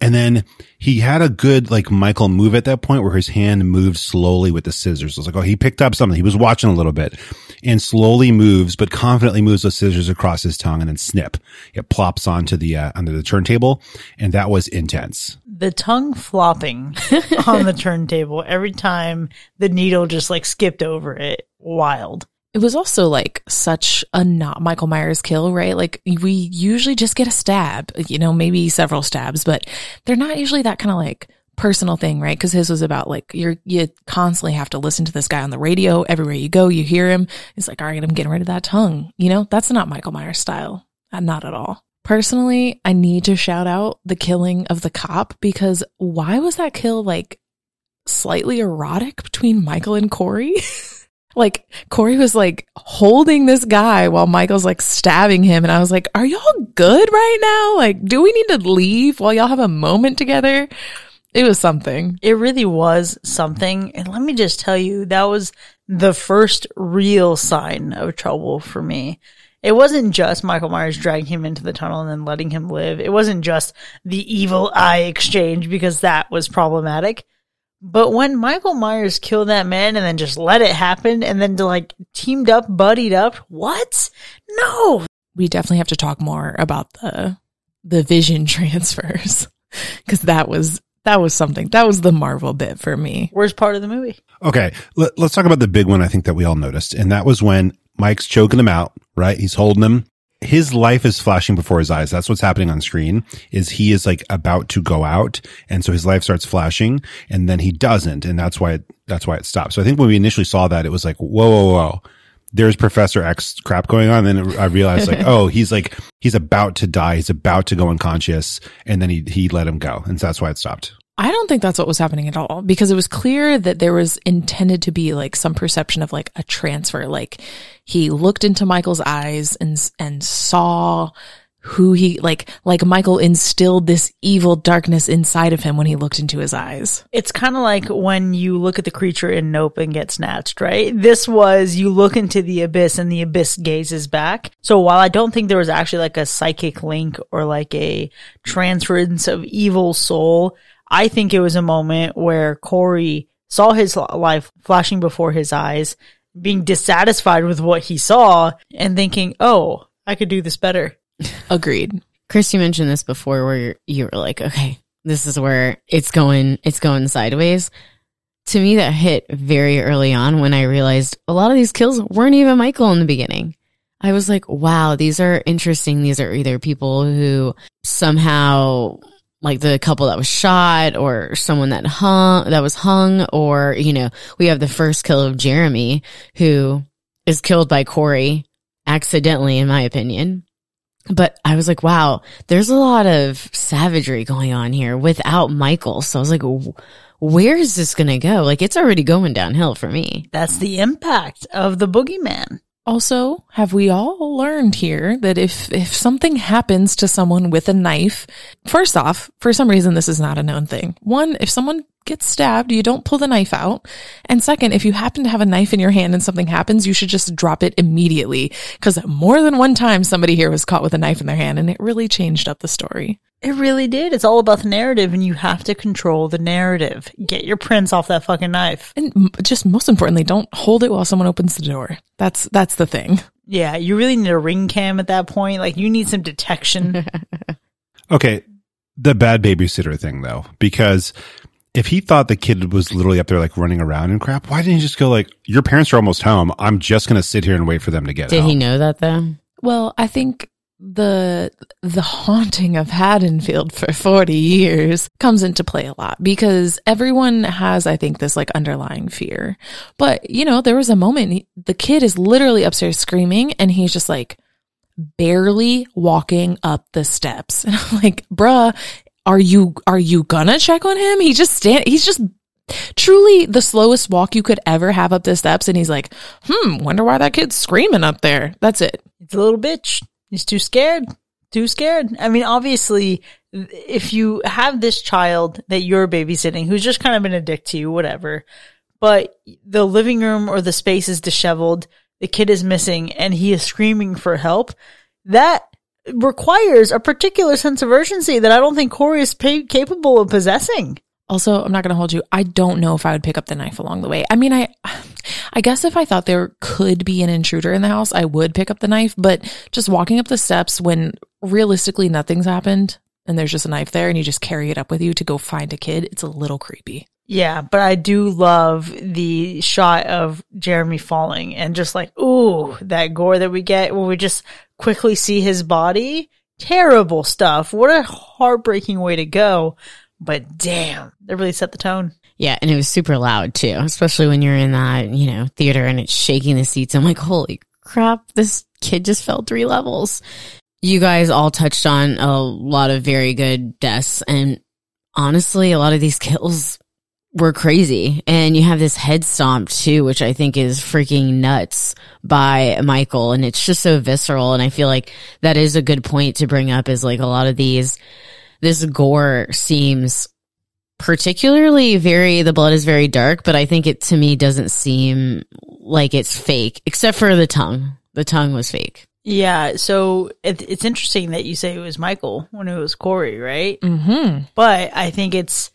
And then he had a good like Michael move at that point where his hand moved slowly with the scissors. I was like, oh, he picked up something. He was watching a little bit and slowly moves, but confidently moves the scissors across his tongue and then snip. It plops onto the uh, under the turntable, and that was intense. The tongue flopping on the turntable every time the needle just like skipped over it. Wild. It was also like such a not Michael Myers kill, right? Like we usually just get a stab, you know, maybe several stabs, but they're not usually that kind of like personal thing, right? Because his was about like you're you constantly have to listen to this guy on the radio everywhere you go. You hear him. It's like, all right, I'm getting rid of that tongue. You know, that's not Michael Myers style. Uh, Not at all. Personally, I need to shout out the killing of the cop because why was that kill like slightly erotic between Michael and Corey? like Corey was like holding this guy while Michael's like stabbing him. And I was like, are y'all good right now? Like, do we need to leave while y'all have a moment together? It was something. It really was something. And let me just tell you, that was the first real sign of trouble for me. It wasn't just Michael Myers dragging him into the tunnel and then letting him live. It wasn't just the evil eye exchange because that was problematic. But when Michael Myers killed that man and then just let it happen and then to like teamed up, buddied up, what? No. We definitely have to talk more about the the vision transfers because that was that was something that was the Marvel bit for me. Worst part of the movie. Okay, let, us talk about the big one. I think that we all noticed, and that was when Mike's choking him out. Right, he's holding him. His life is flashing before his eyes. That's what's happening on screen. Is he is like about to go out, and so his life starts flashing, and then he doesn't, and that's why it, that's why it stops. So I think when we initially saw that, it was like whoa, whoa, whoa. There's Professor X crap going on. And then I realized like, oh, he's like, he's about to die. He's about to go unconscious. And then he, he let him go. And so that's why it stopped. I don't think that's what was happening at all because it was clear that there was intended to be like some perception of like a transfer. Like he looked into Michael's eyes and, and saw who he like, like Michael instilled this evil darkness inside of him when he looked into his eyes. It's kind of like when you look at the creature in Nope and get snatched, right? This was you look into the abyss and the abyss gazes back. So while I don't think there was actually like a psychic link or like a transference of evil soul, I think it was a moment where Corey saw his life flashing before his eyes, being dissatisfied with what he saw and thinking, oh, I could do this better. Agreed. Chris, you mentioned this before where you were like, okay, this is where it's going, it's going sideways. To me, that hit very early on when I realized a lot of these kills weren't even Michael in the beginning. I was like, wow, these are interesting. These are either people who somehow like the couple that was shot or someone that hung, that was hung, or, you know, we have the first kill of Jeremy who is killed by Corey accidentally, in my opinion. But I was like, wow, there's a lot of savagery going on here without Michael. So I was like, where is this to go? Like, it's already going downhill for me. That's the impact of the boogeyman. Also, have we all learned here that if, if something happens to someone with a knife, first off, for some reason, this is not a known thing. One, if someone gets stabbed, you don't pull the knife out. And second, if you happen to have a knife in your hand and something happens, you should just drop it immediately. Cause more than one time somebody here was caught with a knife in their hand and it really changed up the story. It really did. It's all about the narrative and you have to control the narrative. Get your prints off that fucking knife. And just most importantly, don't hold it while someone opens the door. That's, that's the thing. Yeah, you really need a ring cam at that point. Like you need some detection. Okay. The bad babysitter thing though, because if he thought the kid was literally up there like running around and crap, why didn't he just go like, your parents are almost home. I'm just going to sit here and wait for them to get Did home. he know that though? Well, I think the the haunting of Haddonfield for 40 years comes into play a lot because everyone has I think this like underlying fear. But, you know, there was a moment he- the kid is literally upstairs screaming and he's just like barely walking up the steps. And I'm like, "Bruh, are you are you gonna check on him? He just stand he's just truly the slowest walk you could ever have up the steps and he's like, "Hmm, wonder why that kid's screaming up there." That's it. It's a little bitch. He's too scared. Too scared. I mean, obviously, if you have this child that you're babysitting who's just kind of been a dick to you, whatever, but the living room or the space is disheveled, the kid is missing, and he is screaming for help, that requires a particular sense of urgency that I don't think Corey is pa- capable of possessing. Also, I'm not going to hold you. I don't know if I would pick up the knife along the way. I mean, I, I guess if I thought there could be an intruder in the house, I would pick up the knife, but just walking up the steps when realistically nothing's happened and there's just a knife there and you just carry it up with you to go find a kid, it's a little creepy. Yeah, but I do love the shot of Jeremy falling and just like, ooh, that gore that we get when we just quickly see his body. Terrible stuff. What a heartbreaking way to go. But damn, they really set the tone. Yeah, and it was super loud too, especially when you're in that, you know, theater and it's shaking the seats. I'm like, holy crap, this kid just fell three levels. You guys all touched on a lot of very good deaths and honestly, a lot of these kills were crazy. And you have this head stomp too, which I think is freaking nuts by Michael. And it's just so visceral. And I feel like that is a good point to bring up is like a lot of these, this gore seems particularly very, the blood is very dark, but I think it to me doesn't seem like it's fake, except for the tongue. The tongue was fake. Yeah, so it, it's interesting that you say it was Michael when it was Corey, right? Mm-hmm. But I think it's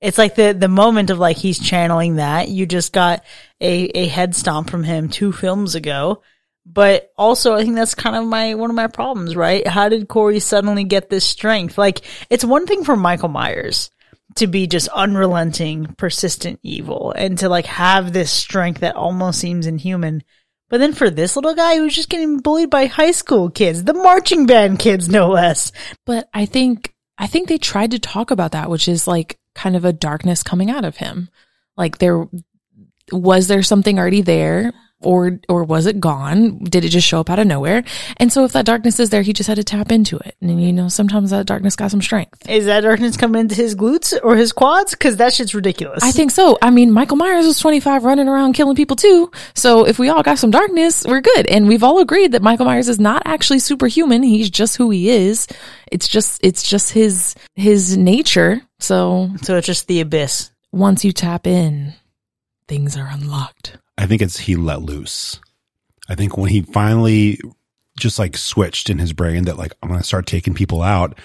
it's like the the moment of like he's channeling that. You just got a a head stomp from him two films ago. But also I think that's kind of my one of my problems, right? How did Corey suddenly get this strength? Like it's one thing for Michael Myers to be just unrelenting, persistent evil and to like have this strength that almost seems inhuman. But then for this little guy who's just getting bullied by high school kids, the marching band kids, no less. But I think, I think they tried to talk about that, which is like kind of a darkness coming out of him. Like there, was there something already there? Or, or was it gone? Did it just show up out of nowhere? And so if that darkness is there, he just had to tap into it. And you know, sometimes that darkness got some strength. Is that darkness coming into his glutes or his quads? Cause that shit's ridiculous. I think so. I mean, Michael Myers was 25 running around killing people too. So if we all got some darkness, we're good. And we've all agreed that Michael Myers is not actually superhuman. He's just who he is. It's just, it's just his, his nature. So So it's just the abyss. once you tap in, things are unlocked. I think it's he let loose. I think when he finally just like switched in his brain that like I'm going to start taking people out,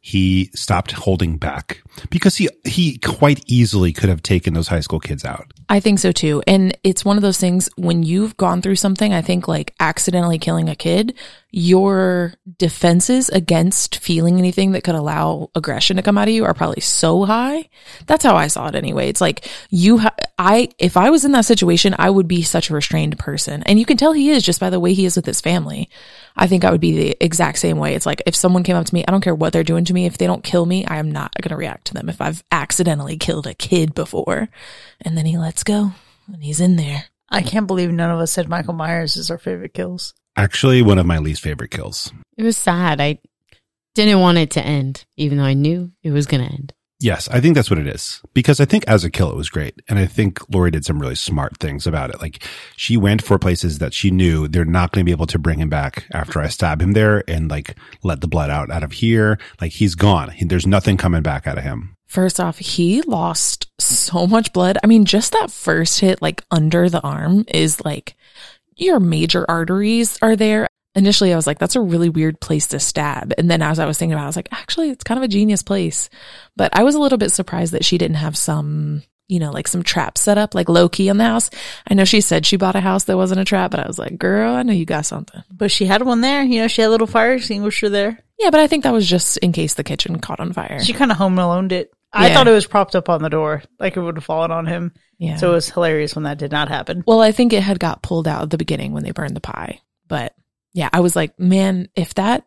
he stopped holding back because he he quite easily could have taken those high school kids out. I think so too. And it's one of those things when you've gone through something, I think like accidentally killing a kid, your defenses against feeling anything that could allow aggression to come out of you are probably so high. That's how I saw it anyway. It's like you, ha- I, if I was in that situation, I would be such a restrained person. And you can tell he is just by the way he is with his family. I think I would be the exact same way. It's like if someone came up to me, I don't care what they're doing to me. If they don't kill me, I am not going to react to them. If I've accidentally killed a kid before and then he lets go and he's in there. I can't believe none of us said Michael Myers is our favorite kills. Actually, one of my least favorite kills. It was sad. I didn't want it to end, even though I knew it was going to end. Yes, I think that's what it is. Because I think as a kill, it was great. And I think Laurie did some really smart things about it. Like she went for places that she knew they're not going to be able to bring him back after I stab him there and like let the blood out out of here. Like he's gone. He, there's nothing coming back out of him. First off, he lost so much blood. I mean, just that first hit, like under the arm, is like your major arteries are there. Initially, I was like, that's a really weird place to stab. And then as I was thinking about it, I was like, actually, it's kind of a genius place. But I was a little bit surprised that she didn't have some, you know, like some traps set up, like low key in the house. I know she said she bought a house that wasn't a trap, but I was like, girl, I know you got something. But she had one there. You know, she had a little fire extinguisher there. Yeah, but I think that was just in case the kitchen caught on fire. She kind of home alone it. I Yeah. thought it was propped up on the door, like it would have fallen on him. yeah. So it was hilarious when that did not happen. Well, I think it had got pulled out at the beginning when they burned the pie. But yeah, I was like, man, if that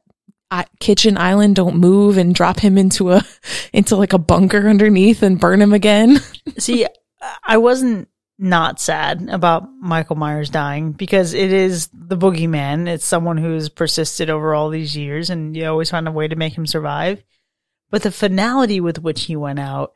I, kitchen island don't move and drop him into a into like a bunker underneath and burn him again. See, I wasn't not sad about Michael Myers dying because it is the boogeyman. It's someone who's persisted over all these years and you always find a way to make him survive. But the finality with which he went out,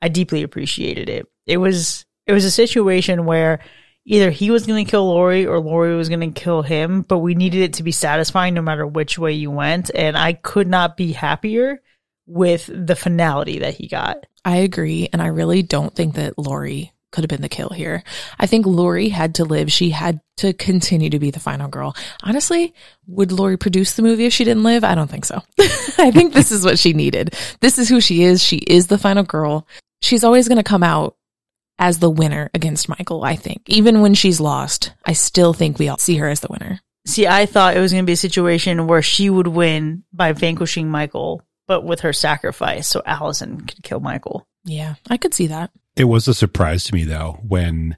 I deeply appreciated it. It was, it was a situation where either he was going to kill Laurie or Laurie was going to kill him, but we needed it to be satisfying no matter which way you went. And I could not be happier with the finality that he got. I agree, and I really don't think that Laurie could have been the kill here. I think Laurie had to live. She had to continue to be the final girl. Honestly, would Laurie produce the movie if she didn't live? I don't think so. I think this is what she needed. This is who she is. She is the final girl. She's always going to come out as the winner against Michael, I think. Even when she's lost, I still think we all see her as the winner. See, I thought it was going to be a situation where she would win by vanquishing Michael, but with her sacrifice, so Allison could kill Michael. Yeah, I could see that. It was a surprise to me though when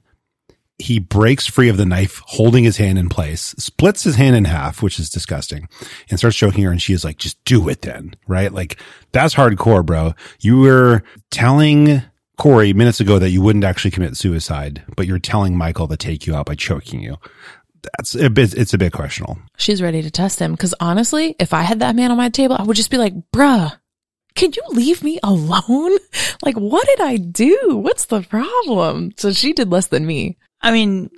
he breaks free of the knife, holding his hand in place, splits his hand in half, which is disgusting, and starts choking her. And she is like, just do it then, right? Like that's hardcore, bro. You were telling Corey minutes ago that you wouldn't actually commit suicide, but you're telling Michael to take you out by choking you. That's a bit, it's a bit questionable. She's ready to test him. Cause honestly, if I had that man on my table, I would just be like, bruh, can you leave me alone? Like, what did I do? What's the problem? So she did less than me. I mean,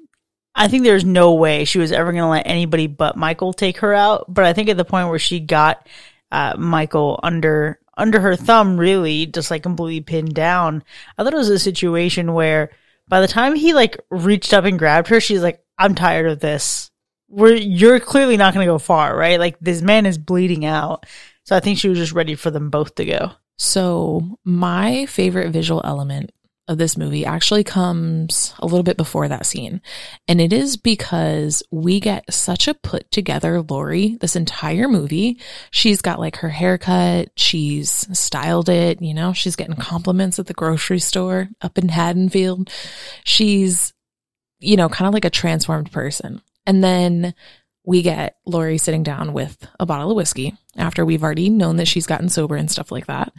I think there's no way she was ever going to let anybody but Michael take her out. But I think at the point where she got uh, Michael under under her thumb, really just like completely pinned down, I thought it was a situation where by the time he like reached up and grabbed her, she's like, "I'm tired of this. We're you're clearly not going to go far, right? Like this man is bleeding out." So I think she was just ready for them both to go. So my favorite visual element of this movie actually comes a little bit before that scene. And it is because we get such a put together Laurie this entire movie. She's got like her haircut. She's styled it. You know, she's getting compliments at the grocery store up in Haddonfield. She's, you know, kind of like a transformed person. And then we get Laurie sitting down with a bottle of whiskey after we've already known that she's gotten sober and stuff like that.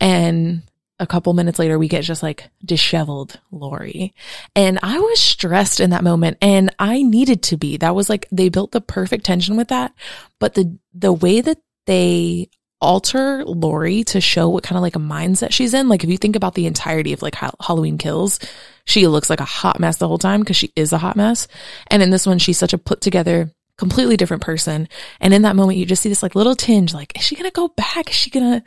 And a couple minutes later, we get just like disheveled Laurie. And I was stressed in that moment and I needed to be. That was like, they built the perfect tension with that. But the, the way that they alter Laurie to show what kind of like a mindset she's in. Like if you think about the entirety of like ha- Halloween kills, she looks like a hot mess the whole time because she is a hot mess. And in this one, she's such a put together completely different person. And in that moment, you just see this like little tinge, like, is she going to go back? Is she going to,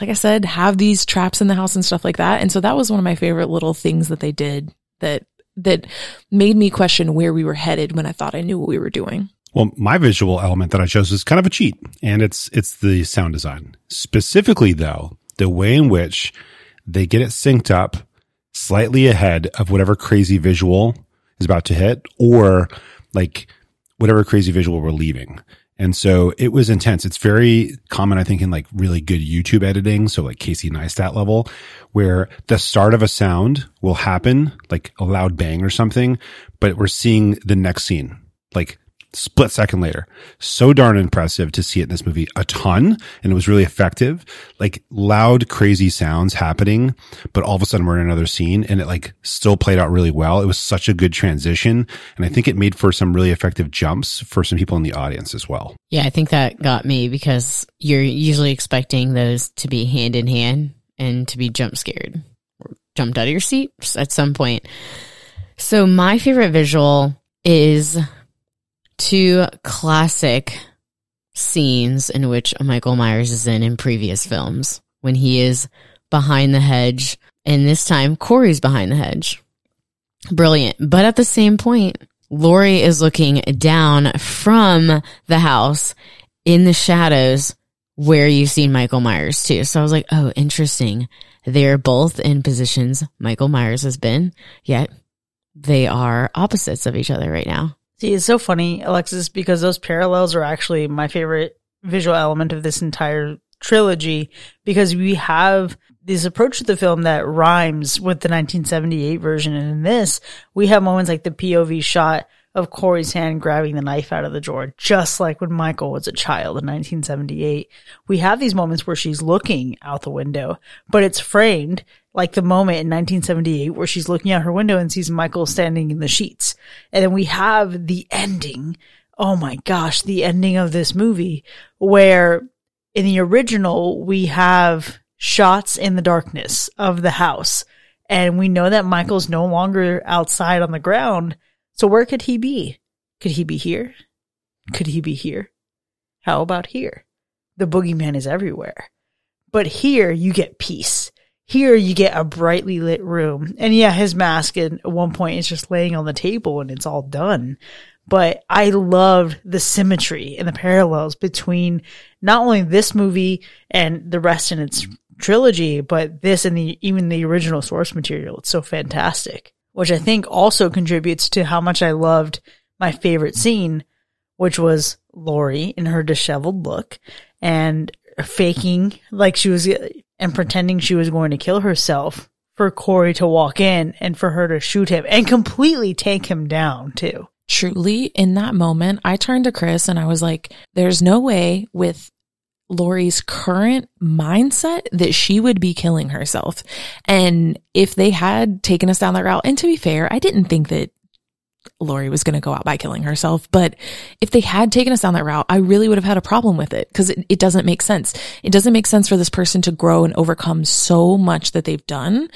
like I said, have these traps in the house and stuff like that? And so that was one of my favorite little things that they did that, that made me question where we were headed when I thought I knew what we were doing. Well, my visual element that I chose is kind of a cheat and it's, it's the sound design. Specifically though, the way in which they get it synced up slightly ahead of whatever crazy visual is about to hit or like whatever crazy visual we're leaving. And so it was intense. It's very common, I think, in like really good YouTube editing. So like Casey Neistat level, where the start of a sound will happen, like a loud bang or something, but we're seeing the next scene. Like split second later. So darn impressive to see it in this movie a ton. And it was really effective. Like loud, crazy sounds happening, but all of a sudden we're in another scene and it like still played out really well. It was such a good transition. And I think it made for some really effective jumps for some people in the audience as well. Yeah, I think that got me because you're usually expecting those to be hand in hand and to be jump scared or jumped out of your seat at some point. So my favorite visual is two classic scenes in which Michael Myers is in in previous films when he is behind the hedge and this time Corey's behind the hedge. Brilliant. But at the same point, Lori is looking down from the house in the shadows where you've seen Michael Myers too. So I was like, oh, interesting. They're both in positions Michael Myers has been, yet they are opposites of each other right now. See, it's so funny, Alexis, because those parallels are actually my favorite visual element of this entire trilogy because we have this approach to the film that rhymes with the 1978 version. And in this, we have moments like the POV shot of Corey's hand grabbing the knife out of the drawer, just like when Michael was a child in 1978. We have these moments where she's looking out the window, but it's framed like the moment in 1978 where she's looking out her window and sees Michael standing in the sheets. And then we have the ending. Oh my gosh, the ending of this movie where in the original we have shots in the darkness of the house and we know that Michael's no longer outside on the ground. So where could he be? Could he be here? Could he be here? How about here? The boogeyman is everywhere. But here you get peace Here you get a brightly lit room. And yeah, his mask at one point is just laying on the table and it's all done. But I loved the symmetry and the parallels between not only this movie and the rest in its trilogy, but this and the even the original source material. It's so fantastic. Which I think also contributes to how much I loved my favorite scene, which was Laurie in her disheveled look and faking like she was and pretending she was going to kill herself for Corey to walk in and for her to shoot him and completely take him down too. Truly, in that moment, I turned to Chris and I was like, there's no way with Laurie's current mindset that she would be killing herself. And if they had taken us down that route, and to be fair, I didn't think that Laurie was going to go out by killing herself. But if they had taken us down that route, I really would have had a problem with it because it, it, doesn't make sense. It doesn't make sense for this person to grow and overcome so much that they've done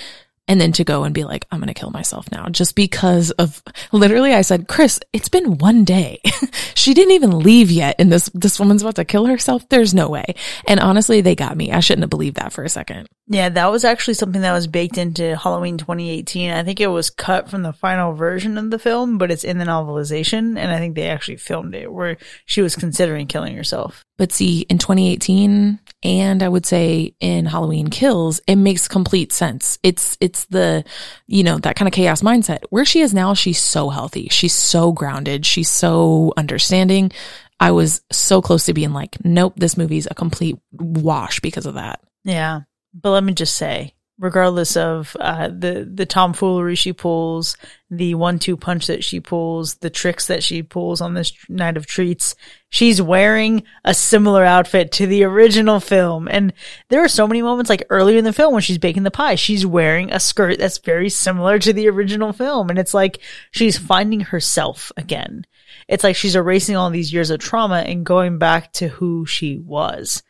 and then to go and be like, I'm going to kill myself now just because of literally I said, Chris, it's been one day. she didn't even leave yet. And this, this woman's about to kill herself. There's no way. And honestly, they got me. I shouldn't have believed that for a second. Yeah, that was actually something that was baked into Halloween 2018. I think it was cut from the final version of the film, but it's in the novelization. And I think they actually filmed it where she was considering killing herself. But see, in 2018, and I would say in Halloween Kills, it makes complete sense. It's, it's the, you know, that kind of chaos mindset. Where she is now, she's so healthy. She's so grounded. She's so understanding. I was so close to being like, nope, this movie's a complete wash because of that. Yeah. But let me just say, regardless of uh, the the tomfoolery she pulls, the one-two punch that she pulls, the tricks that she pulls on this night of treats, she's wearing a similar outfit to the original film. And there are so many moments, like earlier in the film when she's baking the pie, she's wearing a skirt that's very similar to the original film, and it's like she's finding herself again. It's like she's erasing all these years of trauma and going back to who she was.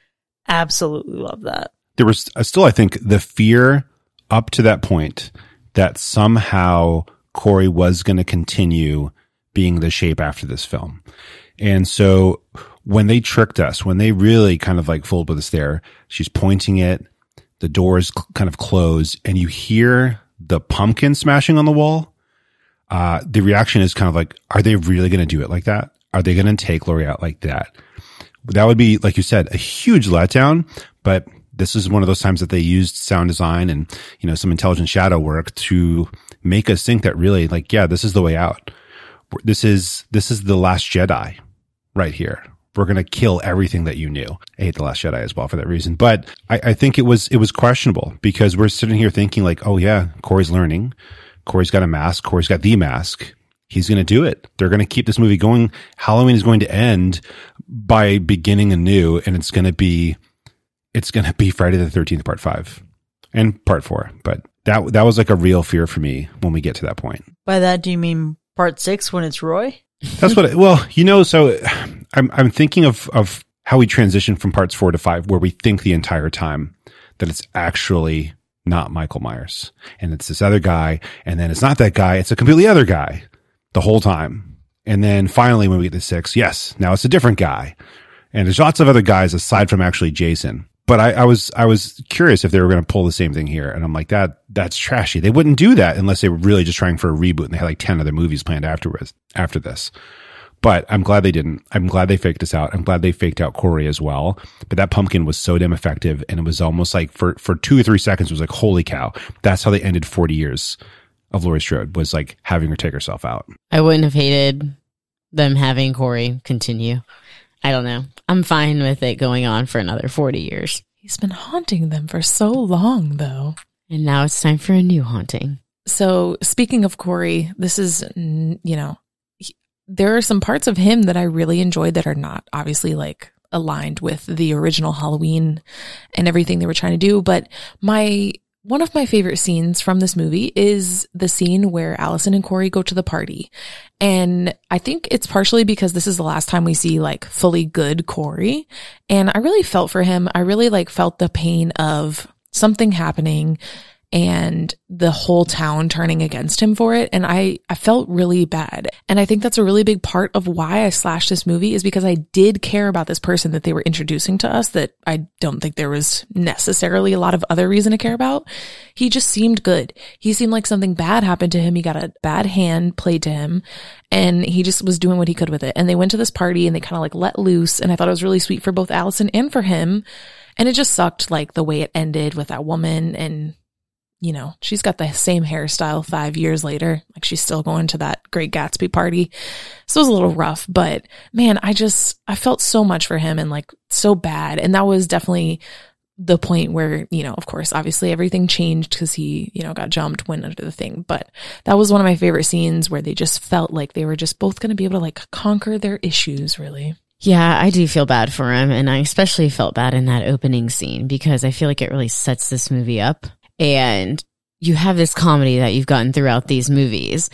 Absolutely love that there was uh, still, I think, the fear up to that point that somehow Corey was going to continue being the shape after this film. And so when they tricked us, when they really kind of like fooled with us there, she's pointing it, the doors kind of close, and you hear the pumpkin smashing on the wall. Uh, the reaction is kind of like, are they really going to do it like that? Are they going to take Laurie out like that? That would be, like you said, a huge letdown, but this is one of those times that they used sound design and, you know, some intelligent shadow work to make us think that really like, yeah, this is the way out. This is, this is the last Jedi right here. We're going to kill everything that you knew. I hate the last Jedi as well for that reason, but I, I think it was, it was questionable because we're sitting here thinking like, oh yeah, Corey's learning. Corey's got a mask. Corey's got the mask he's going to do it. They're going to keep this movie going. Halloween is going to end by beginning anew, and it's going to be it's going to be Friday the 13th, part five and part four. But that, that was like a real fear for me when we get to that point. By that, do you mean part six when it's Roy? That's what, well, you know, so I'm, I'm thinking of, of how we transition from parts four to five, where we think the entire time that it's actually not Michael Myers and it's this other guy. And then it's not that guy. It's a completely other guy the whole time. And then finally, when we get to six, yes, now it's a different guy. And there's lots of other guys aside from actually Jason but I, I, was I was curious if they were going to pull the same thing here, and I'm like that that's trashy. They wouldn't do that unless they were really just trying for a reboot, and they had like ten other movies planned afterwards after this. But I'm glad they didn't. I'm glad they faked us out. I'm glad they faked out Corey as well. But that pumpkin was so damn effective, and it was almost like for for two or three seconds, was like holy cow. That's how they ended 40 years of Laurie Strode was like having her take herself out. I wouldn't have hated them having Corey continue. I don't know. I'm fine with it going on for another 40 years. He's been haunting them for so long, though. And now it's time for a new haunting. So, speaking of Corey, this is, you know, he, there are some parts of him that I really enjoyed that are not obviously like aligned with the original Halloween and everything they were trying to do. But my one of my favorite scenes from this movie is the scene where Allison and Corey go to the party. And I think it's partially because this is the last time we see like fully good Corey. And I really felt for him. I really like felt the pain of something happening and the whole town turning against him for it. And I, I felt really bad. And I think that's a really big part of why I slashed this movie is because I did care about this person that they were introducing to us that I don't think there was necessarily a lot of other reason to care about. He just seemed good. He seemed like something bad happened to him. He got a bad hand played to him and he just was doing what he could with it. And they went to this party and they kind of like let loose. And I thought it was really sweet for both Allison and for him. And it just sucked like the way it ended with that woman and you know, she's got the same hairstyle five years later. Like she's still going to that great Gatsby party. So it was a little rough, but man, I just, I felt so much for him and like so bad. And that was definitely the point where, you know, of course, obviously everything changed because he, you know, got jumped, went under the thing. But that was one of my favorite scenes where they just felt like they were just both going to be able to like conquer their issues, really. Yeah, I do feel bad for him. And I especially felt bad in that opening scene because I feel like it really sets this movie up. And you have this comedy that you've gotten throughout these movies.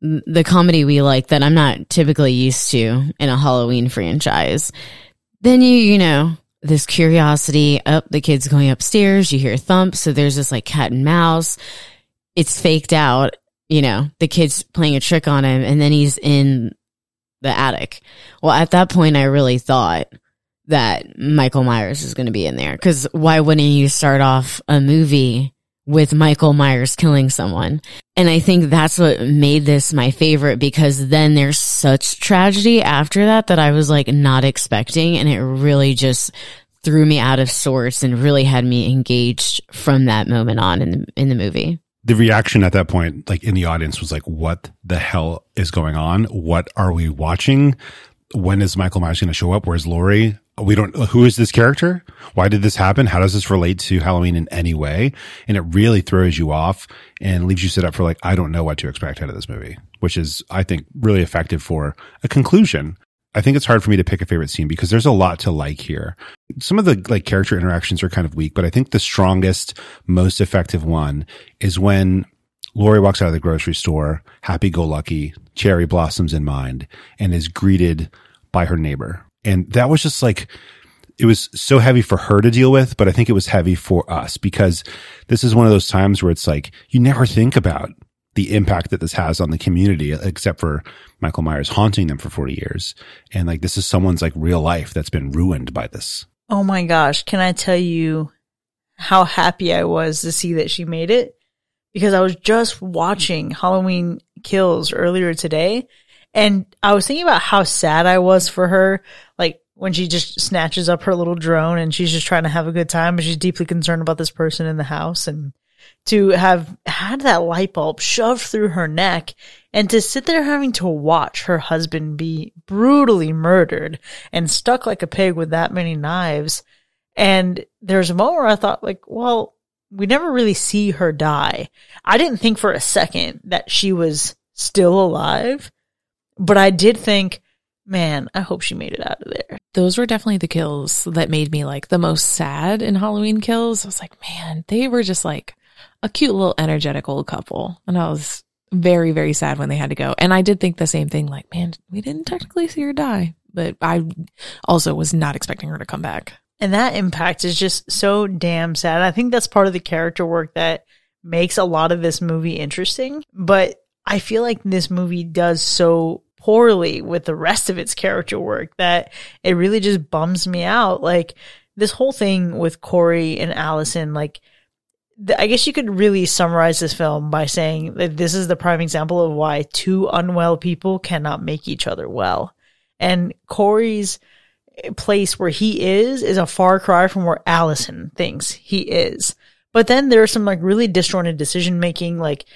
The comedy we like that I'm not typically used to in a Halloween franchise. Then you, you know, this curiosity up, oh, the kid's going upstairs, you hear thumps. So there's this like cat and mouse. It's faked out, you know, the kid's playing a trick on him and then he's in the attic. Well, at that point, I really thought that Michael Myers is going to be in there. Cause why wouldn't you start off a movie with Michael Myers killing someone? And I think that's what made this my favorite because then there's such tragedy after that that I was like not expecting. And it really just threw me out of sorts and really had me engaged from that moment on in the, in the movie the reaction at that point, like in the audience, was like, "What the hell is going on? What are we watching? When is Michael Myers going to show up? Where's Laurie? We don't. Who is this character? Why did this happen? How does this relate to Halloween in any way? And it really throws you off and leaves you set up for like, I don't know what to expect out of this movie, which is, I think, really effective for a conclusion I think it's hard for me to pick a favorite scene because there's a lot to like here. Some of the like character interactions are kind of weak, but I think the strongest, most effective one is when Laurie walks out of the grocery store, happy go lucky, cherry blossoms in mind, and is greeted by her neighbor. And that was just like, it was so heavy for her to deal with, but I think it was heavy for us because this is one of those times where it's like, you never think about the impact that this has on the community, except for Michael Myers haunting them for 40 years. And like, this is someone's like real life that's been ruined by this. Oh my gosh. Can I tell you how happy I was to see that she made it? Because I was just watching Halloween Kills earlier today. And I was thinking about how sad I was for her. Like when she just snatches up her little drone and she's just trying to have a good time, but she's deeply concerned about this person in the house. And to have had that light bulb shoved through her neck and to sit there having to watch her husband be brutally murdered and stuck like a pig with that many knives. And there's a moment where I thought like, well, we never really see her die. I didn't think for a second that she was still alive, but I did think, man, I hope she made it out of there. Those were definitely the kills that made me like the most sad in Halloween kills. I was like, man, they were just like a cute little energetic old couple. And I was very, very sad when they had to go. And I did think the same thing, like, man, we didn't technically see her die, but I also was not expecting her to come back. And that impact is just so damn sad. I think that's part of the character work that makes a lot of this movie interesting. But I feel like this movie does so poorly with the rest of its character work that it really just bums me out. Like this whole thing with Corey and Allison, like I guess you could really summarize this film by saying that this is the prime example of why two unwell people cannot make each other well. And Corey's place where he is is a far cry from where Allison thinks he is. But then there's some like really disjointed decision making. Like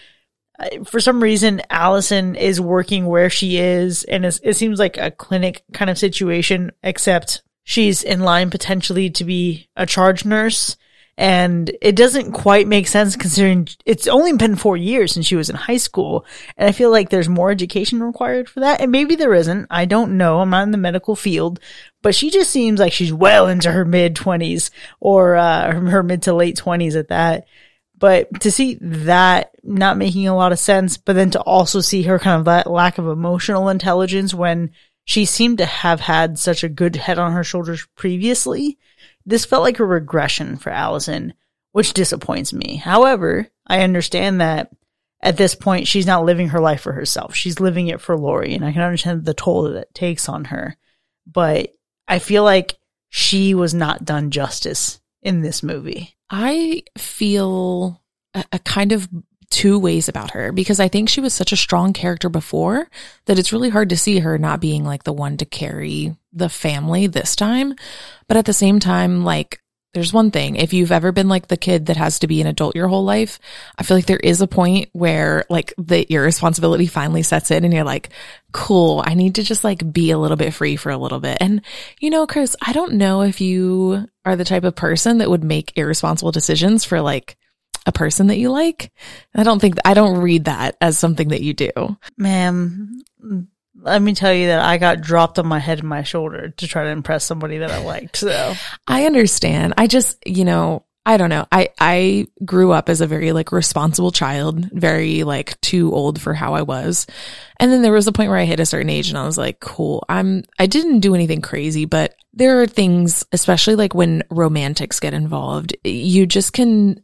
for some reason, Allison is working where she is, and it seems like a clinic kind of situation, except she's in line potentially to be a charge nurse and it doesn't quite make sense considering it's only been four years since she was in high school. And I feel like there's more education required for that. And maybe there isn't. I don't know. I'm not in the medical field, but she just seems like she's well into her mid twenties or, uh, her mid to late twenties at that. But to see that not making a lot of sense, but then to also see her kind of that lack of emotional intelligence when she seemed to have had such a good head on her shoulders previously this felt like a regression for Allison which disappoints me. However, I understand that at this point, she's not living her life for herself. She's living it for Laurie, and I can understand the toll that it takes on her. But I feel like she was not done justice in this movie. I feel a, a kind of two ways about her because I think she was such a strong character before that it's really hard to see her not being like the one to carry the family this time. But at the same time, like there's one thing. If you've ever been like the kid that has to be an adult your whole life, I feel like there is a point where like the irresponsibility finally sets in and you're like, cool, I need to just like be a little bit free for a little bit. And you know, Chris, I don't know if you are the type of person that would make irresponsible decisions for like a person that you like. I don't think, I don't read that as something that you do. Ma'am, let me tell you that I got dropped on my head and my shoulder to try to impress somebody that I liked. So I understand. I just, you know, I don't know. I, I grew up as a very like responsible child, very like too old for how I was. And then there was a point where I hit a certain age and I was like, cool. I'm, I didn't do anything crazy, but there are things, especially like when romantics get involved, you just can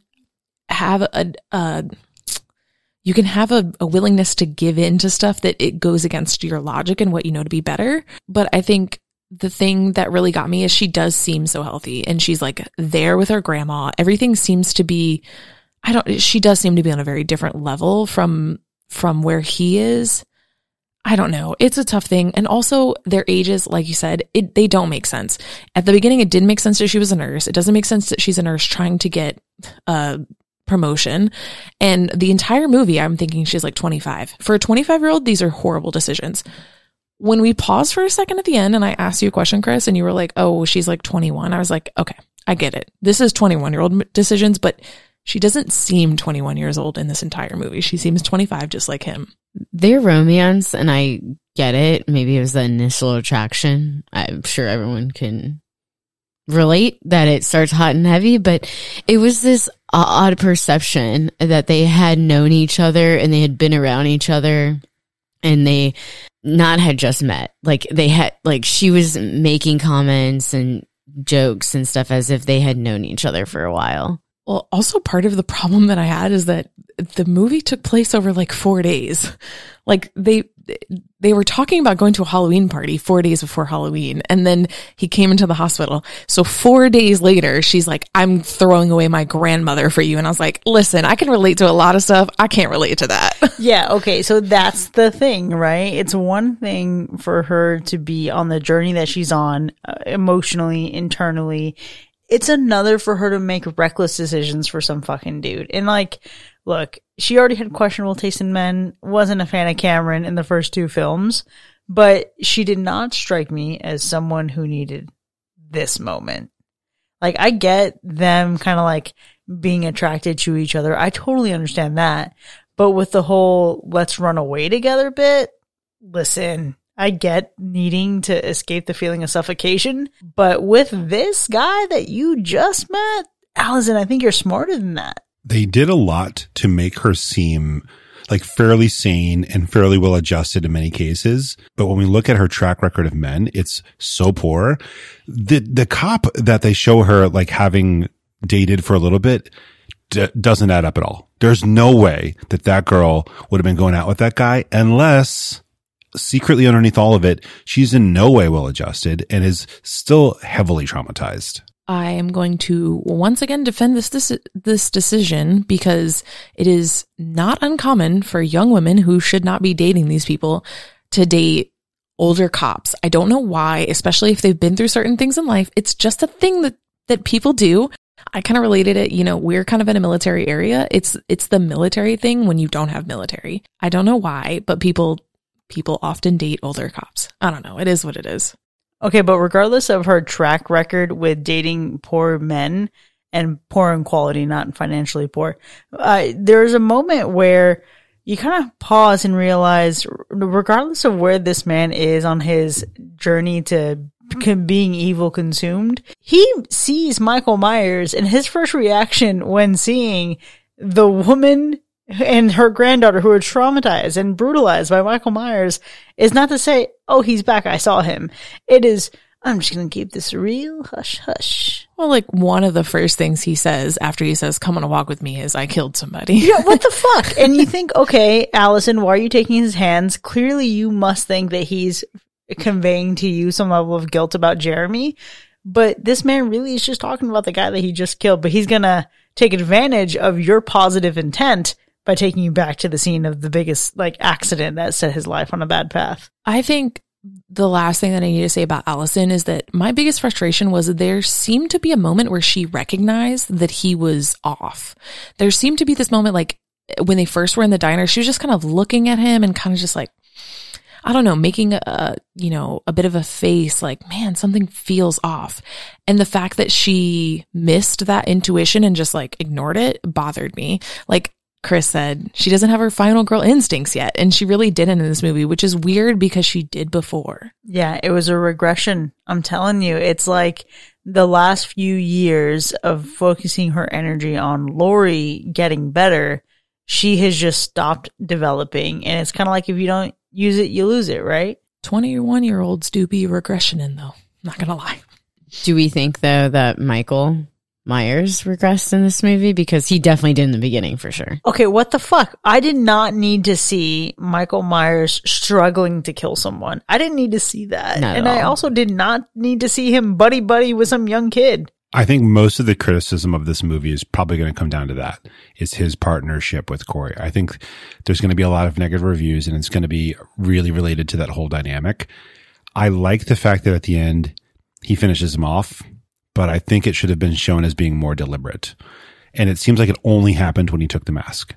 have a, you can have a, a, willingness to give in to stuff that it goes against your logic and what you know to be better. But I think the thing that really got me is she does seem so healthy and she's like there with her grandma. Everything seems to be, I don't, she does seem to be on a very different level from, from where he is. I don't know. It's a tough thing. And also their ages, like you said, it, they don't make sense. At the beginning, it didn't make sense that she was a nurse. It doesn't make sense that she's a nurse trying to get, uh, promotion. And the entire movie, I'm thinking she's like 25. For a 25 year old, these are horrible decisions. When we paused for a second at the end and I asked you a question, Chris, and you were like, oh, she's like 21, I was like, okay, I get it. This is 21 year old decisions, but she doesn't seem 21 years old in this entire movie. She seems 25 just like him. Their romance, and I get it. Maybe it was the initial attraction. I'm sure everyone can relate that it starts hot and heavy, but it was this odd perception that they had known each other and they had been around each other and they not had just met. Like they had, like she was making comments and jokes and stuff as if they had known each other for a while. Well, also part of the problem that I had is that the movie took place over like four days. Like they, they were talking about going to a Halloween party four days before Halloween. And then he came into the hospital. So four days later, she's like, I'm throwing away my grandmother for you. And I was like, listen, I can relate to a lot of stuff. I can't relate to that. yeah. Okay. So that's the thing, right? It's one thing for her to be on the journey that she's on uh, emotionally, internally. It's another for her to make reckless decisions for some fucking dude. And like, look, she already had questionable taste in men, wasn't a fan of Cameron in the first two films, but she did not strike me as someone who needed this moment. Like, I get them kind of like being attracted to each other. I totally understand that. But with the whole let's run away together bit, listen, I get needing to escape the feeling of suffocation. But with this guy that you just met, Allison, I think you're smarter than that they did a lot to make her seem like fairly sane and fairly well adjusted in many cases. But when we look at her track record of men, it's so poor. The, the cop that they show her like having dated for a little bit d- doesn't add up at all. There's no way that that girl would have been going out with that guy unless secretly underneath all of it, she's in no way well adjusted and is still heavily traumatized. I am going to once again defend this, this this decision because it is not uncommon for young women who should not be dating these people to date older cops. I don't know why, especially if they've been through certain things in life. It's just a thing that that people do. I kind of related it, you know, we're kind of in a military area. It's it's the military thing when you don't have military. I don't know why, but people people often date older cops. I don't know. It is what it is. Okay, but regardless of her track record with dating poor men and poor in quality, not financially poor, uh, there's a moment where you kind of pause and realize, regardless of where this man is on his journey to being evil consumed, he sees Michael Myers and his first reaction when seeing the woman and her granddaughter who are traumatized and brutalized by Michael Myers is not to say, oh, he's back. I saw him. It is, I'm just going to keep this real hush hush. Well, like one of the first things he says after he says, come on a walk with me is I killed somebody. Yeah, what the fuck? And you think, okay, Allison, why are you taking his hands? Clearly you must think that he's conveying to you some level of guilt about Jeremy. But this man really is just talking about the guy that he just killed, but he's gonna take advantage of your positive intent by taking you back to the scene of the biggest like accident that set his life on a bad path. I think the last thing that I need to say about Allison is that my biggest frustration was that there seemed to be a moment where she recognized that he was off. There seemed to be this moment like when they first were in the diner, she was just kind of looking at him and kind of just like, I don't know, making a, you know, a bit of a face like, man, something feels off. And the fact that she missed that intuition and just like ignored it bothered me. Like, Chris said, she doesn't have her final girl instincts yet. And she really didn't in this movie, which is weird because she did before. Yeah, it was a regression. I'm telling you, it's like the last few years of focusing her energy on Laurie getting better, she has just stopped developing. And it's kind of like if you don't use it, you lose it, right? 21 year olds do be regression in though. Not gonna lie. Do we think though that Michael Myers regressed in this movie? Because he definitely did in the beginning for sure. Okay, what the fuck? I did not need to see Michael Myers struggling to kill someone. I didn't need to see that. Not at and I also did not need to see him buddy buddy with some young kid. I think most of the criticism of this movie is probably going to come down to that. Is his partnership with Corey. I think there's going to be a lot of negative reviews and it's going to be really related to that whole dynamic. I like the fact that at the end he finishes him off, but I think it should have been shown as being more deliberate. And it seems like it only happened when he took the mask.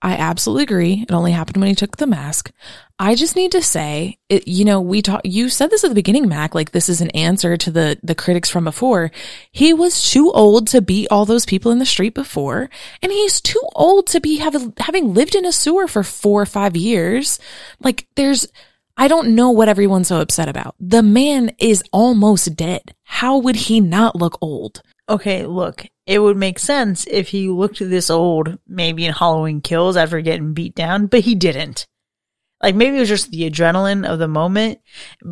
I absolutely agree. It only happened when he took the mask. I just need to say, it, you know, we talk, you said this at the beginning, Mac, like this is an answer to the, the critics from before. He was too old to beat all those people in the street before. And he's too old to be having, having lived in a sewer for four or five years. Like there's, I don't know what everyone's so upset about. The man is almost dead. How would he not look old? Okay, look, it would make sense if he looked this old, maybe in Halloween Kills after getting beat down, but he didn't. Like maybe it was just the adrenaline of the moment.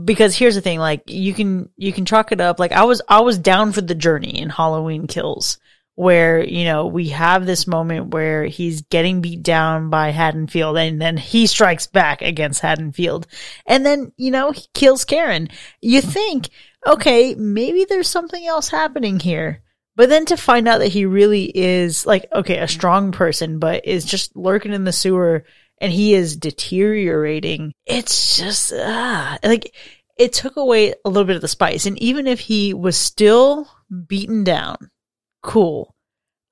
Because here's the thing, like you can you can chalk it up. Like I was I was down for the journey in Halloween Kills, where you know we have this moment where he's getting beat down by Haddonfield, and then he strikes back against Haddonfield, and then you know he kills Karen. You think, okay, maybe there's something else happening here. But then to find out that he really is like, okay, a strong person, but is just lurking in the sewer and he is deteriorating. It's just, ah, like, it took away a little bit of the spice. And even if he was still beaten down, cool.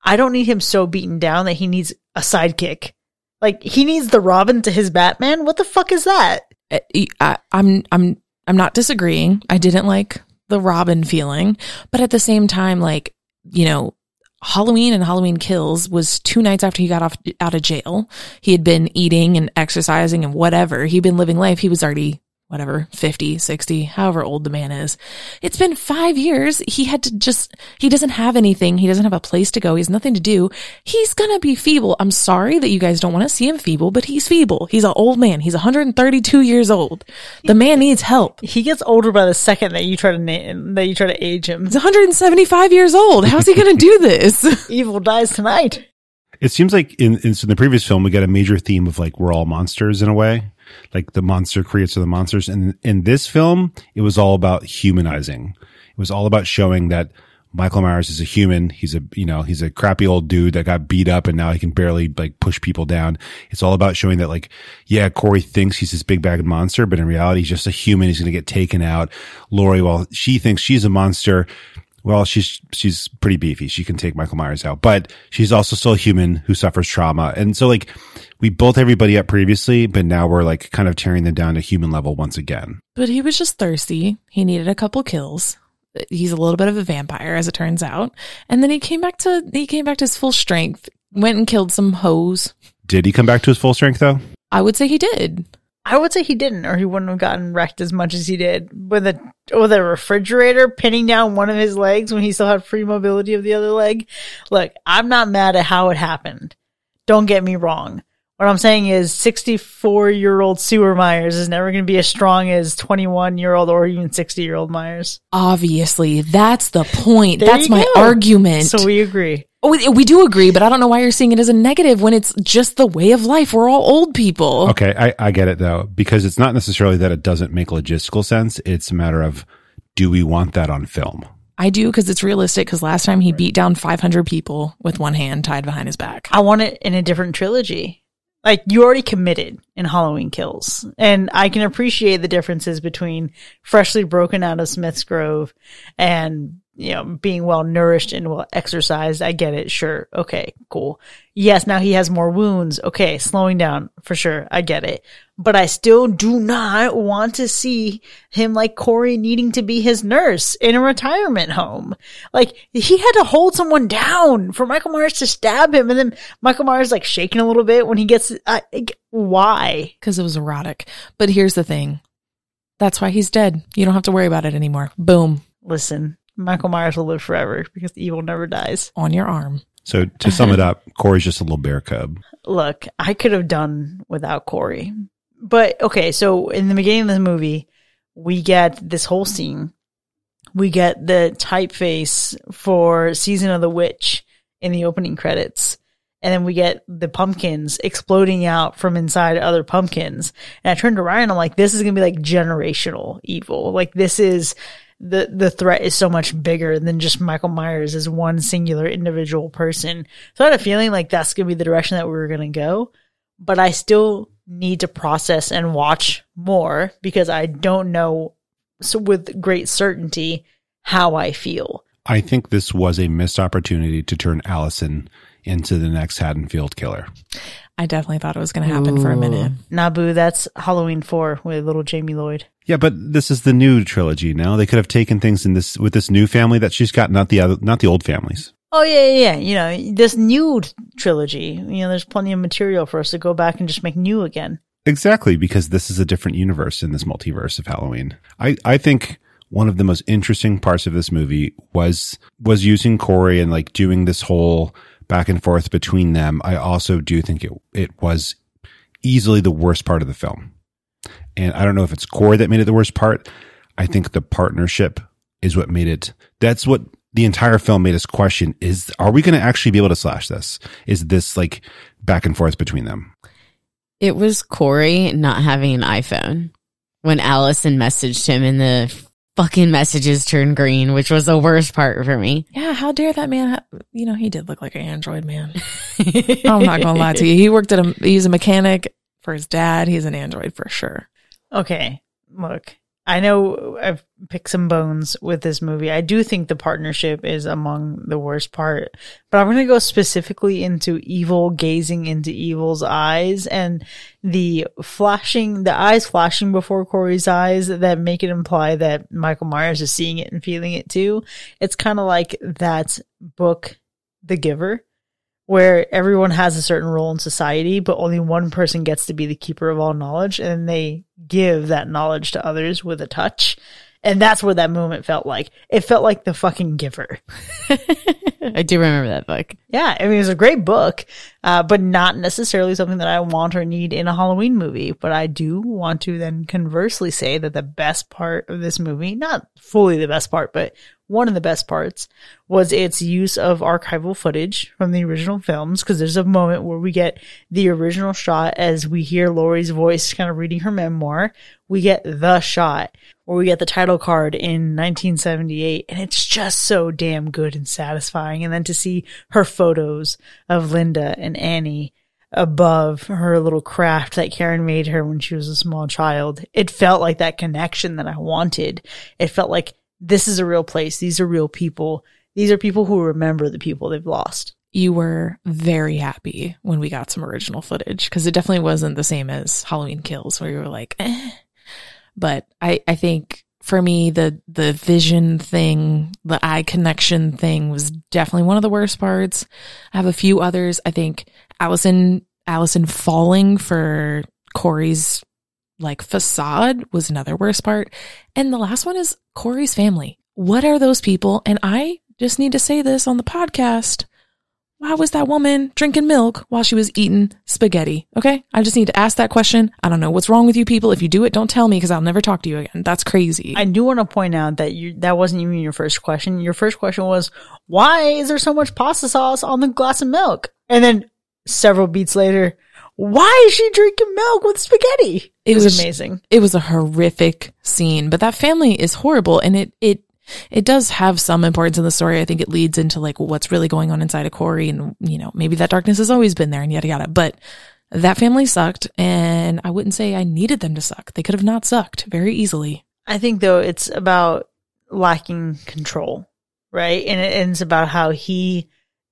I don't need him so beaten down that he needs a sidekick. Like, he needs the Robin to his Batman. What the fuck is that? Uh, I, I'm I'm I'm not disagreeing. I didn't like the Robin feeling, but at the same time, like you know, Halloween and Halloween Kills was two nights after he got off out of jail. He had been eating and exercising and whatever. He'd been living life. He was already whatever 50 60 however old the man is. It's been five years. He had to just he doesn't have anything. He doesn't have a place to go. He has nothing to do. He's gonna be feeble. I'm sorry that you guys don't want to see him feeble but he's feeble. He's an old man. He's 132 years old. The man needs help. He gets older by the second that you try to na- that you try to age him. he's 175 years old. How's he gonna do this? Evil dies tonight. It seems like in, in, so in the previous film, we got a major theme of like, we're all monsters in a way. Like the monster creates the monsters. And in this film, it was all about humanizing. It was all about showing that Michael Myers is a human. He's a, you know, he's a crappy old dude that got beat up and now he can barely like push people down. It's all about showing that like, yeah, Corey thinks he's this big bad monster, but in reality, he's just a human. He's going to get taken out. Laurie, while she thinks she's a monster, well, she's she's pretty beefy. She can take Michael Myers out, but she's also still a human who suffers trauma. And so, like, we built everybody up previously, but now we're like kind of tearing them down to human level once again. but he was just thirsty he needed a couple kills he's a little bit of a vampire as it turns out and then he came back to he came back to his full strength went and killed some hoes Did he come back to his full strength though? i would say he did I would say he didn't, or he wouldn't have gotten wrecked as much as he did with a with a refrigerator pinning down one of his legs when he still had free mobility of the other leg. Look, I'm not mad at how it happened. Don't get me wrong. What I'm saying is 64 year old sewer Myers is never going to be as strong as 21 year old or even 60 year old Myers. Obviously, that's the point. There that's my go. argument. So we agree. Oh, we, we do agree, but I don't know why you're seeing it as a negative when it's just the way of life. We're all old people. Okay, I, I get it though, because it's not necessarily that it doesn't make logistical sense. It's a matter of do we want that on film? I do because it's realistic. Because last time he beat down 500 people with one hand tied behind his back. I want it in a different trilogy. Like you already committed in Halloween Kills, and I can appreciate the differences between freshly broken out of Smith's Grove and you know being well nourished and well exercised. I get it, sure, okay, cool. Yes, now he has more wounds. Okay, slowing down for sure. I get it, but I still do not want to see him like Corey needing to be his nurse in a retirement home. Like he had to hold someone down for Michael Myers to stab him, and then Michael Myers like shaking a little bit when he gets. Uh, why? Because it was erotic. But here's the thing. That's why he's dead. You don't have to worry about it anymore. Boom. Listen, Michael Myers will live forever because evil never dies. On your arm. So to sum it up, Corey's just a little bear cub. Look, I could have done without Corey, but okay. So in the beginning of the movie, we get this whole scene. We get the typeface for season of the witch in the opening credits. And then we get the pumpkins exploding out from inside other pumpkins. And I turned to Ryan, I'm like, this is going to be like generational evil. Like this is the, the threat is so much bigger than just Michael Myers as one singular individual person. So I had a feeling like that's going to be the direction that we were going to go. But I still need to process and watch more because I don't know so with great certainty how I feel. I think this was a missed opportunity to turn Allison into the next Haddonfield killer. I definitely thought it was going to happen for a minute. Nabu, that's Halloween 4 with little Jamie Lloyd. Yeah, but this is the new trilogy now. They could have taken things in this with this new family that she's got, not the other, not the old families. Oh yeah, yeah, yeah. You know, this new trilogy, you know, there's plenty of material for us to go back and just make new again. Exactly, because this is a different universe in this multiverse of Halloween. I, I think one of the most interesting parts of this movie was was using Corey and like doing this whole back and forth between them. I also do think it it was easily the worst part of the film. And I don't know if it's Corey that made it the worst part. I think the partnership is what made it that's what the entire film made us question is are we going to actually be able to slash this? Is this like back and forth between them? It was Corey not having an iPhone when Allison messaged him in the fucking messages turned green, which was the worst part for me. Yeah, how dare that man? Ha- you know, he did look like an android man. I'm not gonna lie to you. He worked at a. He's a mechanic for his dad. He's an android for sure. Okay, look, I know I've picked some bones with this movie. I do think the partnership is among the worst part, but I'm going to go specifically into evil gazing into evil's eyes and the flashing, the eyes flashing before Corey's eyes that make it imply that Michael Myers is seeing it and feeling it too. It's kind of like that book, The Giver, where everyone has a certain role in society, but only one person gets to be the keeper of all knowledge, and they give that knowledge to others with a touch. And that's where that moment felt like. It felt like the fucking giver. I do remember that book. Yeah, I mean, it was a great book, uh, but not necessarily something that I want or need in a Halloween movie. But I do want to then conversely say that the best part of this movie, not fully the best part, but one of the best parts was its use of archival footage from the original films. Cause there's a moment where we get the original shot as we hear Laurie's voice kind of reading her memoir. We get the shot or we get the title card in 1978 and it's just so damn good and satisfying. And then to see her photos of Linda and Annie above her little craft that Karen made her when she was a small child. It felt like that connection that I wanted. It felt like this is a real place. These are real people. These are people who remember the people they've lost. You were very happy when we got some original footage because it definitely wasn't the same as Halloween Kills, where you were like, eh. But I, I think for me, the the vision thing, the eye connection thing was definitely one of the worst parts. I have a few others. I think Allison Allison falling for Corey's like facade was another worst part. And the last one is Corey's family. What are those people? And I just need to say this on the podcast. Why was that woman drinking milk while she was eating spaghetti? Okay. I just need to ask that question. I don't know what's wrong with you people. If you do it, don't tell me because I'll never talk to you again. That's crazy. I do want to point out that you that wasn't even your first question. Your first question was, why is there so much pasta sauce on the glass of milk? And then several beats later, why is she drinking milk with spaghetti? It, It was, was- amazing. it was a horrific scene, but that family is horrible and it, it, it does have some importance in the story. I think it leads into like what's really going on inside of Corey and, you know, maybe that darkness has always been there and yada yada, but that family sucked and I wouldn't say I needed them to suck. They could have not sucked very easily. I think though it's about lacking control, right? And, it, and it's about how he,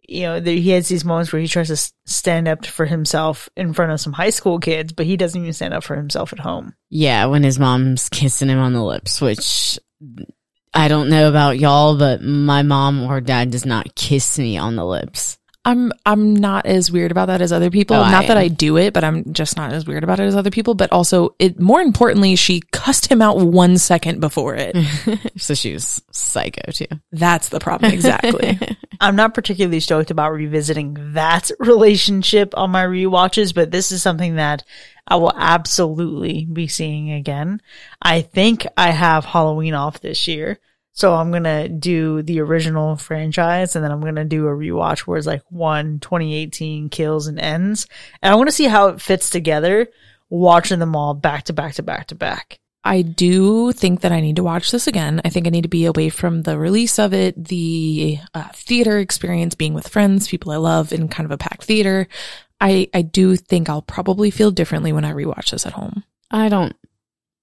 you know, there, he has these moments where he tries to stand up for himself in front of some high school kids, but he doesn't even stand up for himself at home. Yeah, when his mom's kissing him on the lips, which I don't know about y'all, but my mom or dad does not kiss me on the lips. I'm I'm not as weird about that as other people. Oh, not I that. I do it, but I'm just not as weird about it as other people. But also, it more importantly, she cussed him out one second before it. so she was psycho too. That's the problem, exactly. I'm not particularly stoked about revisiting that relationship on my rewatches, but this is something that I will absolutely be seeing again. I think I have Halloween off this year. So I'm going to do the original franchise and then I'm going to do a rewatch where it's like one 2018 kills and ends. And I want to see how it fits together watching them all back to back to back to back. I do think that I need to watch this again. I think I need to be away from the release of it, the uh, theater experience, being with friends, people I love in kind of a packed theater. I, I do think I'll probably feel differently when I rewatch this at home. I don't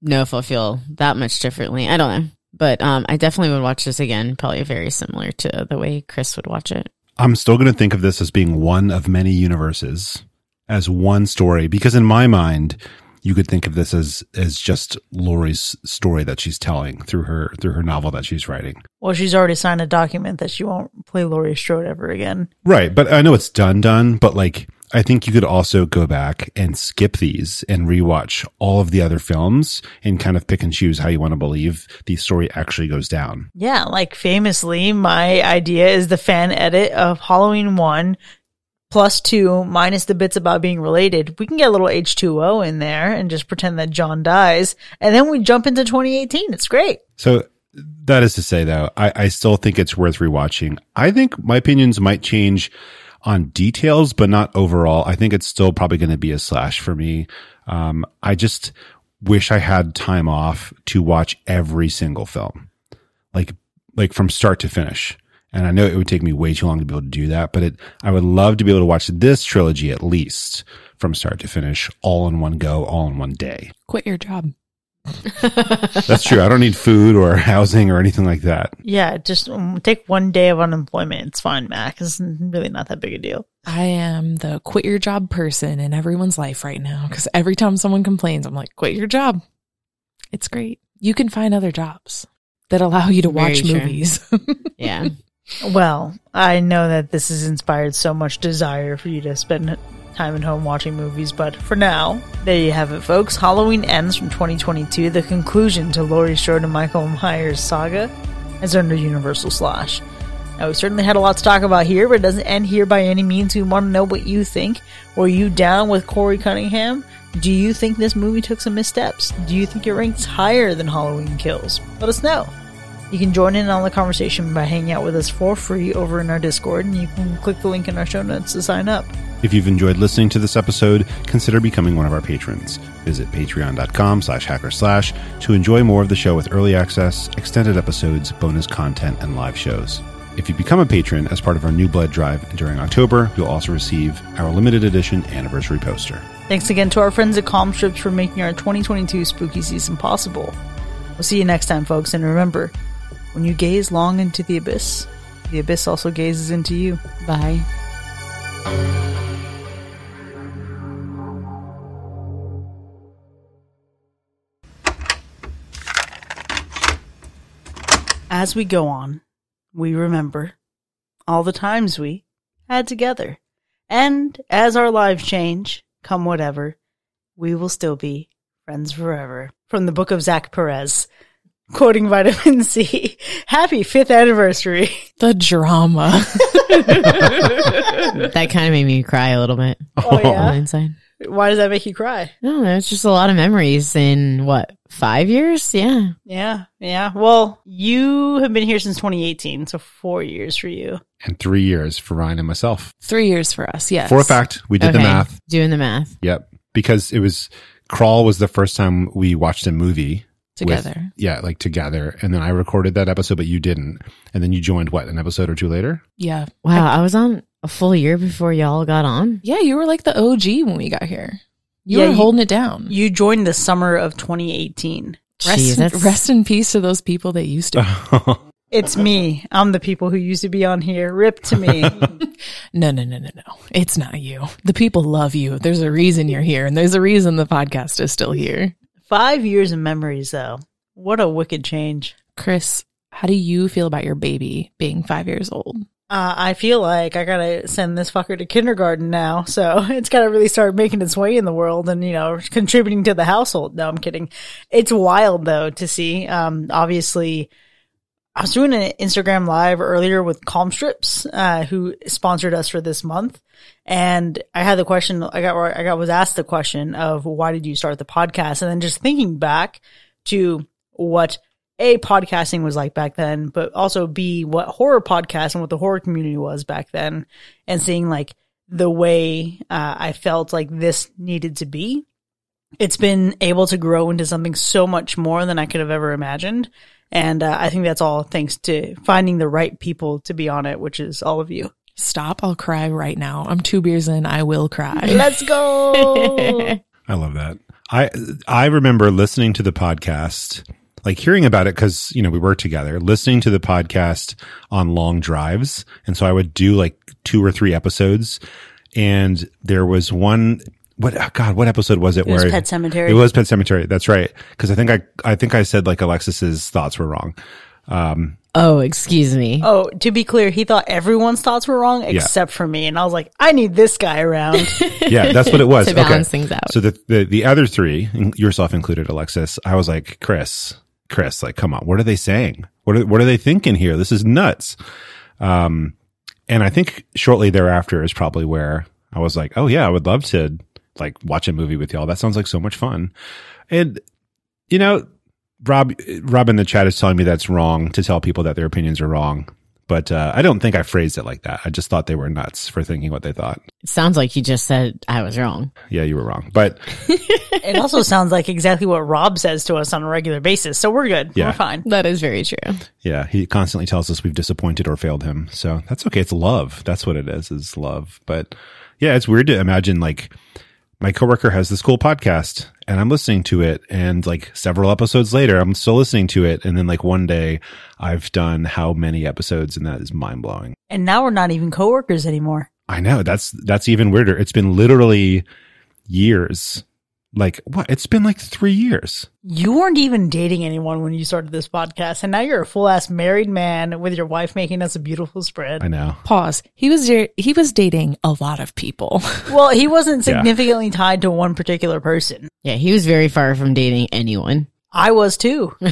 know if I'll feel that much differently. I don't know. But um, I definitely would watch this again, probably very similar to the way Chris would watch it. I'm still going to think of this as being one of many universes, as one story, because in my mind, you could think of this as as just Laurie's story that she's telling through her through her novel that she's writing. Well, she's already signed a document that she won't play Laurie Strode ever again. Right, but I know it's done done, but like I think you could also go back and skip these and rewatch all of the other films and kind of pick and choose how you want to believe the story actually goes down. Yeah, like famously, my idea is the fan edit of Halloween 1 plus 2 minus the bits about being related. We can get a little H2O in there and just pretend that John dies. And then we jump into 2018. It's great. So that is to say though, I, I still think it's worth rewatching. I think my opinions might change on details, but not overall. I think it's still probably going to be a slash for me. Um, I just wish I had time off to watch every single film, like, like from start to finish. And I know it would take me way too long to be able to do that, but it, I would love to be able to watch this trilogy at least from start to finish, all in one go, all in one day. Quit your job. That's true. I don't need food or housing or anything like that. Yeah, just um, take one day of unemployment. It's fine, Mac. It's really not that big a deal. I am the quit your job person in everyone's life right now because every time someone complains, I'm like, quit your job. It's great. You can find other jobs that allow you to watch true. movies. Yeah. Well, I know that this has inspired so much desire for you to spend time at home watching movies, but for now, there you have it, folks. Halloween ends from 2022, the conclusion to Laurie Strode and Michael Myers' saga as under Universal Slash. Now, we certainly had a lot to talk about here, but it doesn't end here by any means. We want to know what you think. Were you down with Corey Cunningham? Do you think this movie took some missteps? Do you think it ranks higher than Halloween Kills? Let us know. You can join in on the conversation by hanging out with us for free over in our Discord, and you can click the link in our show notes to sign up. If you've enjoyed listening to this episode, consider becoming one of our patrons. Visit patreon.com slash hackorslash to enjoy more of the show with early access, extended episodes, bonus content, and live shows. If you become a patron as part of our New Blood Drive during October, you'll also receive our limited edition anniversary poster. Thanks again to our friends at Calm Strips for making our 2022 spooky season possible. We'll see you next time, folks, and remember, when you gaze long into the abyss, the abyss also gazes into you. Bye. As we go on, we remember all the times we had together. And as our lives change, come whatever, we will still be friends forever. From the book of Zach Perez. Quoting vitamin C. Happy fifth anniversary. The drama. that kind of made me cry a little bit Oh, oh. yeah. inside. Why does that make you cry? I don't. It's just a lot of memories in what five years? Yeah. Yeah, yeah. Well, you have been here since 2018, so four years for you. and three years for Ryan and myself. Three years for us. Yes. For a fact, we did the math. Doing the math. Yep. Because it was Crawl was the first time we watched a movie with- Together. yeah, like together. And then I recorded that episode, but you didn't. And then you joined what, an episode or two later? Yeah. Wow. I was on a full year before y'all got on. Yeah. You were like the OG when we got here. You Yeah, were you- holding it down. You joined the summer of 2018. Rest, Jeez, in, that's rest in peace to those people that used to. It's me. I'm the people who used to be on here. Rip to me. no, no, no, no, no. It's not you. The people love you. There's a reason you're here, and there's a reason the podcast is still here. Five years of memories, though. What a wicked change. Chris, how do you feel about your baby being five years old? Uh, I feel like I gotta send this fucker to kindergarten now, so it's gotta really start making its way in the world and, you know, contributing to the household. No, I'm kidding. It's wild though to see. Um, obviously, I was doing an Instagram live earlier with Calm Strips, uh, who sponsored us for this month. And I had the question, I got, I got, was asked the question of why did you start the podcast? And then just thinking back to what a podcasting was like back then, but also b what horror podcast and what the horror community was back then, and seeing like the way uh, I felt like this needed to be. It's been able to grow into something so much more than I could have ever imagined, and uh, I think that's all thanks to finding the right people to be on it, which is all of you. Stop. I'll cry right now. I'm two beers in. I will cry. Let's go. I love that. I I remember listening to the podcast, like hearing about it because you know we worked together, listening to the podcast on long drives, and so I would do like two or three episodes, and there was one. What oh God? What episode was it? Where it was Pet Sematary. It was Pet Sematary. That's right. Because I think I I think I said like Alexis's thoughts were wrong. Um, Oh, excuse me. Oh, to be clear, he thought everyone's thoughts were wrong except for me, and I was like, I need this guy around. yeah, that's what it was. To Okay. balance things out. So the, the the other three, yourself included, Alexis, I was like, Chris, Chris, like, come on, what are they saying? What are what are they thinking here? This is nuts. Um, and I think shortly thereafter is probably where I was like, oh yeah, I would love to like watch a movie with y'all. That sounds like so much fun. And you know, Rob, Rob in the chat is telling me that's wrong to tell people that their opinions are wrong. But uh, I don't think I phrased it like that. I just thought they were nuts for thinking what they thought. It sounds like you just said I was wrong. Yeah, you were wrong. But it also sounds like exactly what Rob says to us on a regular basis, so we're good. Yeah. We're fine. That is very true. Yeah, he constantly tells us we've disappointed or failed him. So that's okay. It's love. That's what it is, is love. But yeah, it's weird to imagine like my coworker has this cool podcast and I'm listening to it and like several episodes later, I'm still listening to it. And then like one day I've done how many episodes and that is mind blowing. And now we're not even coworkers anymore. I know that's, that's even weirder. It's been literally years. Like what? It's been like three years. You weren't even dating anyone when you started this podcast, and now you're a full ass married man with your wife making us a beautiful spread. I know. Pause. He was da- he was dating a lot of people. Well, he wasn't Yeah. significantly tied to one particular person. Yeah, he was very far from dating anyone. I was too.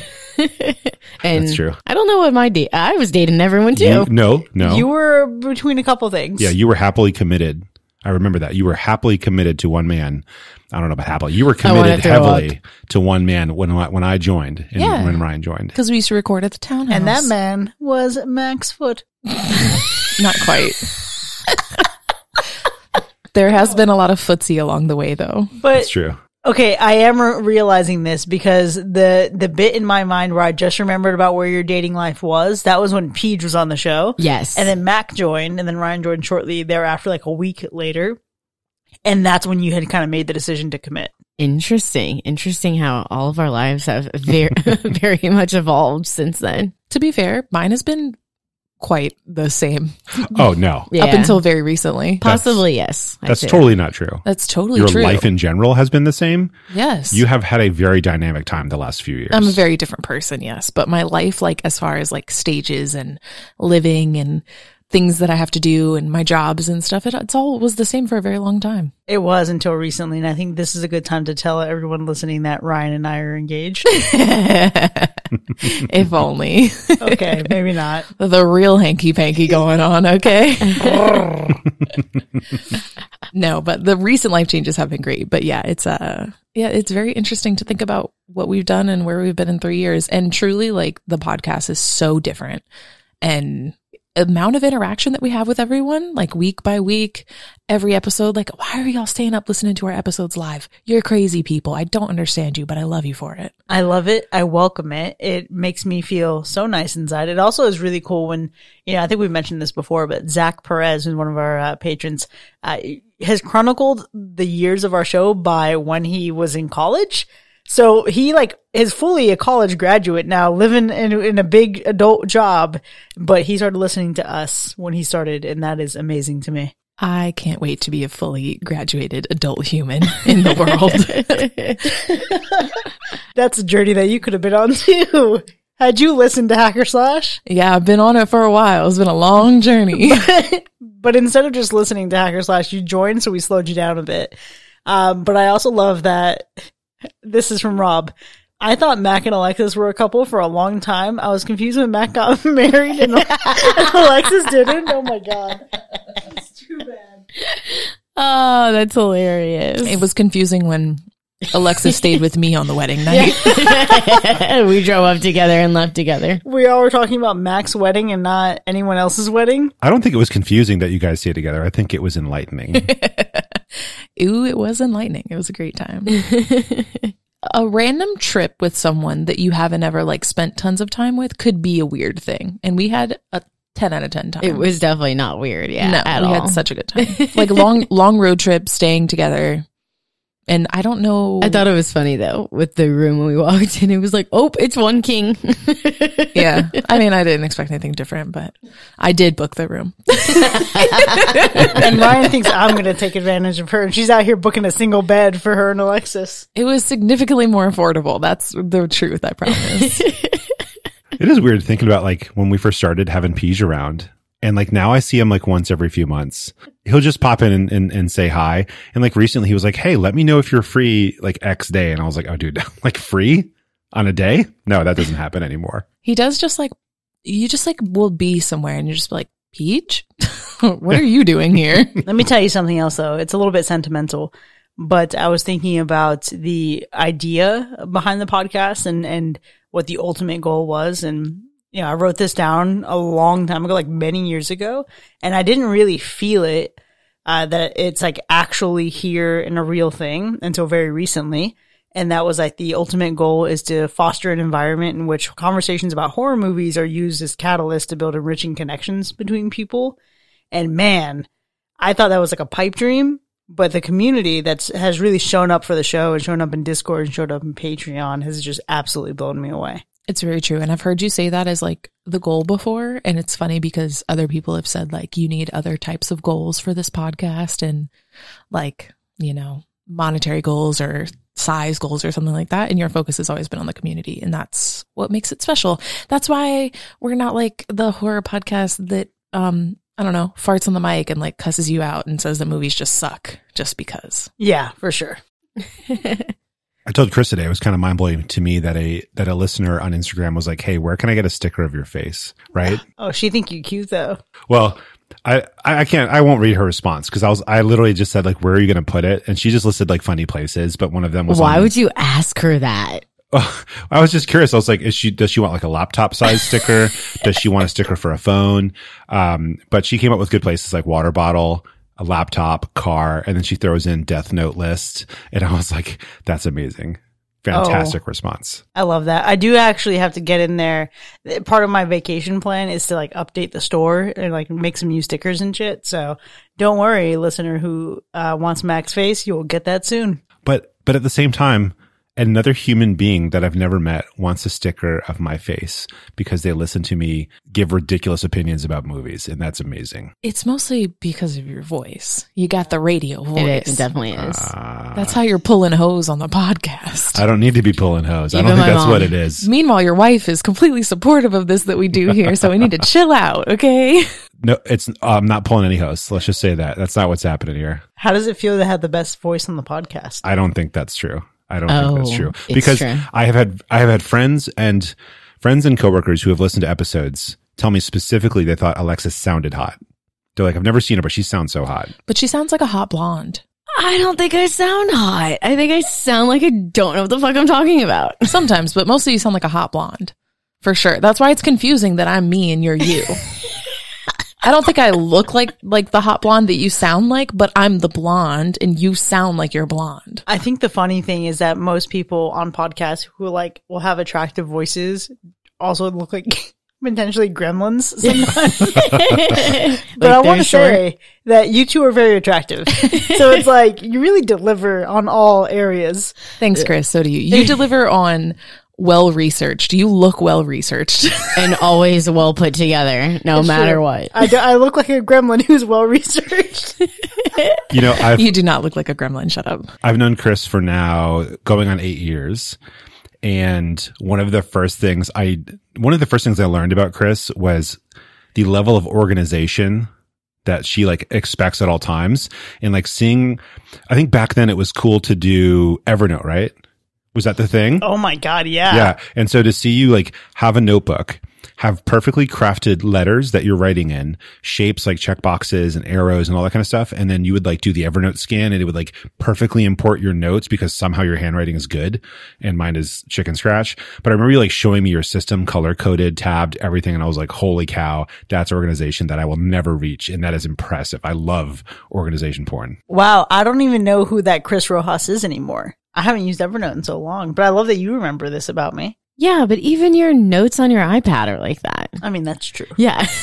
And That's true. I don't know what my date. I was dating everyone too. You- no, no. You were between a couple things. Yeah, you were happily committed. I remember that. You were happily committed to one man. I don't know about happily. You were I wanna committed throw heavily to one man when I, when I joined and Yeah. when Ryan joined. Because we used to record at the townhouse. and that man was Max Foot. Not quite. there has been a lot of footsie along the way, though. But That's true. Okay, I am re- realizing this because the the bit in my mind where I just remembered about where your dating life was, that was when Peach was on the show. Yes. And then Mac joined, and then Ryan joined shortly thereafter, like a week later. And that's when you had kind of made the decision to commit. Interesting. Interesting how all of our lives have very, very much evolved since then. To be fair, mine has been quite the same Oh no, Yeah. up until very recently. possibly yes. I'd that's say totally not true. That's totally Your true. life in general has been the same. yes. You have had a very dynamic time the last few years. I'm a very different person, yes. But my life, like as far as like stages and living and things that I have to do and my jobs and stuff, it, it's all was the same for a very long time. It was until recently, and I think this is a good time to tell everyone listening that Ryan and I are engaged. if only Okay, maybe not. the real hanky panky going on. Okay. no, but the recent life changes have been great. But yeah, it's uh yeah, it's very interesting to think about what we've done and where we've been in three years. And truly, like the podcast is so different, and amount of interaction that we have with everyone, like week by week, every episode. Like, why are y'all staying up listening to our episodes live? You're crazy people. I don't understand you, but I love you for it. I love it. I welcome it. It makes me feel so nice inside. It also is really cool when, you know, I think we've mentioned this before, but Zach Perez, who's one of our uh, patrons, uh, has chronicled the years of our show by when he was in college. So he like is fully a college graduate now, living in in a big adult job, but he started listening to us when he started, and that is amazing to me. I can't wait to be a fully graduated adult human in the world. That's a journey that you could have been on too. Had you listened to Hack or Slash? yeah, I've been on it for a while. It's been a long journey. but instead of just listening to Hack or Slash, you joined, so we slowed you down a bit. Um, but I also love that this is from Rob. I thought Mac and Alexis were a couple for a long time. I was confused when Mac got married and, and Alexis didn't. Oh my god, that's too bad. Oh, that's hilarious. it was confusing when Alexa stayed with me on the wedding night. we drove up together and left together. We all were talking about Mac's wedding and not anyone else's wedding. I don't think it was confusing that you guys stayed together. I think it was enlightening. Ooh, it was enlightening. It was a great time. a random trip with someone that you haven't ever like spent tons of time with could be a weird thing. And we had a 10 out of 10 time. It was definitely not weird. Yeah, no, at we all. had such a good time. Like long, long road trip, staying together. And I don't know. I thought it was funny though with the room when we walked in. It was like, oh, it's one king. yeah. I mean, I didn't expect anything different, but I did book the room. And Ryan thinks I'm going to take advantage of her, and she's out here booking a single bed for her and Alexis. It was significantly more affordable. That's the truth, I promise. it is weird thinking about like when we first started having Peach around. And like now I see him like once every few months. He'll just pop in and, and, and say hi. And like recently he was like, Hey, let me know if you're free like X day. And I was like, Oh dude, like free on a day? No, that doesn't happen anymore. he does just like, you just like will be somewhere and you're just like, Peach, what are you doing here? Let me tell you something else though. It's a little bit sentimental, but I was thinking about the idea behind the podcast and, and what the ultimate goal was. And, you know, I wrote this down a long time ago, like many years ago, and I didn't really feel it, uh, that it's like actually here and a real thing until very recently. And that was like the ultimate goal is to foster an environment in which conversations about horror movies are used as catalysts to build enriching connections between people. And man, I thought that was like a pipe dream, but the community that's has really shown up for the show and shown up in Discord and showed up in Patreon has just absolutely blown me away. It's very true. And I've heard you say that as like the goal before. And it's funny because other people have said like you need other types of goals for this podcast and like, you know, monetary goals or size goals or something like that. And your focus has always been on the community. And that's what makes it special. That's why we're not like the horror podcast that, um, I don't know, farts on the mic and like cusses you out and says the movies just suck just because. Yeah, for sure. I told Chris today it was kind of mind blowing to me that a that a listener on Instagram was like, "Hey, where can I get a sticker of your face?" Right? Oh, she think you cute though. Well, I I I can't I won't read her response because I was I literally just said like, "Where are you going to put it?" And she just listed like funny places, but one of them was Why on- would you ask her that? I was just curious. I was like, is she, does she want like a laptop size sticker? does she want a sticker for a phone? Um, but she came up with good places like water bottle, a laptop, car, and then she throws in death note list. And I was like, that's amazing. Fantastic response. I love that. I do actually have to get in there. Part of my vacation plan is to like update the store and like make some new stickers and shit. So don't worry, listener who uh, wants Mac's face, you'll get that soon. But, but at the same time, another human being that I've never met wants a sticker of my face because they listen to me give ridiculous opinions about movies. And that's amazing. It's mostly because of your voice. You got the radio voice. It, it definitely is. Uh, That's how you're pulling hose on the podcast. I don't need to be pulling hose. I don't think that's mom. what it is. Meanwhile, your wife is completely supportive of this that we do here, so we need to chill out, okay? No, it's I'm not pulling any hosts. Let's just say that that's not what's happening here. How does it feel to have the best voice on the podcast? I don't think that's true. I don't think that's Oh, true because true. I have had I have had friends and friends and coworkers who have listened to episodes tell me specifically they thought Alexis sounded hot. They're like, I've never seen her, but she sounds so hot. But she sounds like a hot blonde. I don't think I sound hot. I think I sound like I don't know what the fuck I'm talking about. Sometimes, but mostly you sound like a hot blonde. For sure. That's why it's confusing that I'm me and you're you. I don't think I look like like the hot blonde that you sound like, but I'm the blonde and you sound like you're blonde. I think the funny thing is that most people on podcasts who like will have attractive voices also look like potentially gremlins sometimes. but I want to say that you two are very attractive. so it's like you really deliver on all areas. Thanks, Chris. So do you. You deliver on well researched. You look well researched. and always well put together, no matter Sure. what. I, do, I look like a gremlin who's well researched. You know, I've you do not look like a gremlin. Shut up. I've known Chris for now going on eight years. And one of the first things I, one of the first things I learned about Chris was the level of organization that she like expects at all times. And like seeing, I think back then it was cool to do Evernote, right? Was that the thing? oh my god, yeah. Yeah. And so to see you like have a notebook, have perfectly crafted letters that you're writing in, shapes like check boxes and arrows and all that kind of stuff. And then you would like do the Evernote scan and it would like perfectly import your notes because somehow your handwriting is good and mine is chicken scratch. But I remember you like showing me your system color coded, tabbed, everything. And I was like, holy cow, that's organization that I will never reach. And that is impressive. I love organization porn. Wow, I don't even know who that Chris Rojas is anymore. I haven't used Evernote in so long, but I love that you remember this about me. Yeah, but even your notes on your iPad are like that. I mean, that's true. Yeah.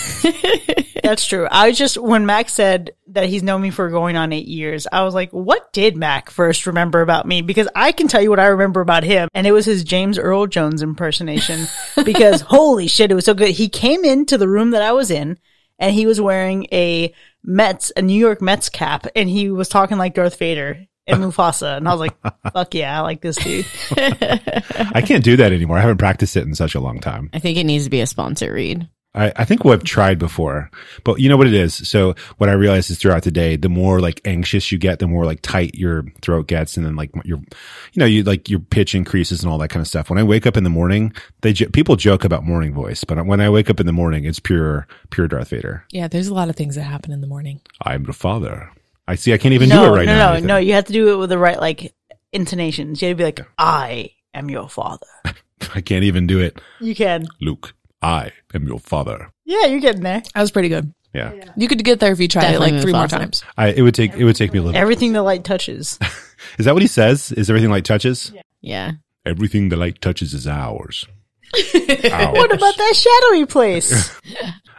That's true. I just, when Mac said that he's known me for going on eight years, I was like, what did Mac first remember about me? Because I can tell you what I remember about him. And it was his James Earl Jones impersonation. because holy shit, it was so good. He came into the room that I was in and he was wearing a Mets, a New York Mets cap, and he was talking like Darth Vader and Mufasa. And I was like, fuck yeah, I like this dude. I can't do that anymore. I haven't practiced it in such a long time. I think it needs to be a sponsor read. I, I think we've tried before, but you know what it is. So what I realize is throughout the day, the more like anxious you get, the more like tight your throat gets. And then like your, you know, you like your pitch increases and all that kind of stuff. When I wake up in the morning, they, jo- people joke about morning voice, but when I wake up in the morning, it's pure, pure Darth Vader. Yeah, there's a lot of things that happen in the morning. I'm the father. I see. I can't even no, do it right no, now. no, Nathan. no. You have to do it with the right, like, intonations. You have to be like, I am your father. I can't even do it. You can. Luke, I am your father. Yeah, you're getting there. That was pretty good. Yeah. You could get there if you tried Definitely it like three more Mufasa. times. I, it would take, it would take me a little. Everything the light touches. Is that what he says? Is everything light touches? Yeah. Everything the light touches is ours. what about that shadowy place?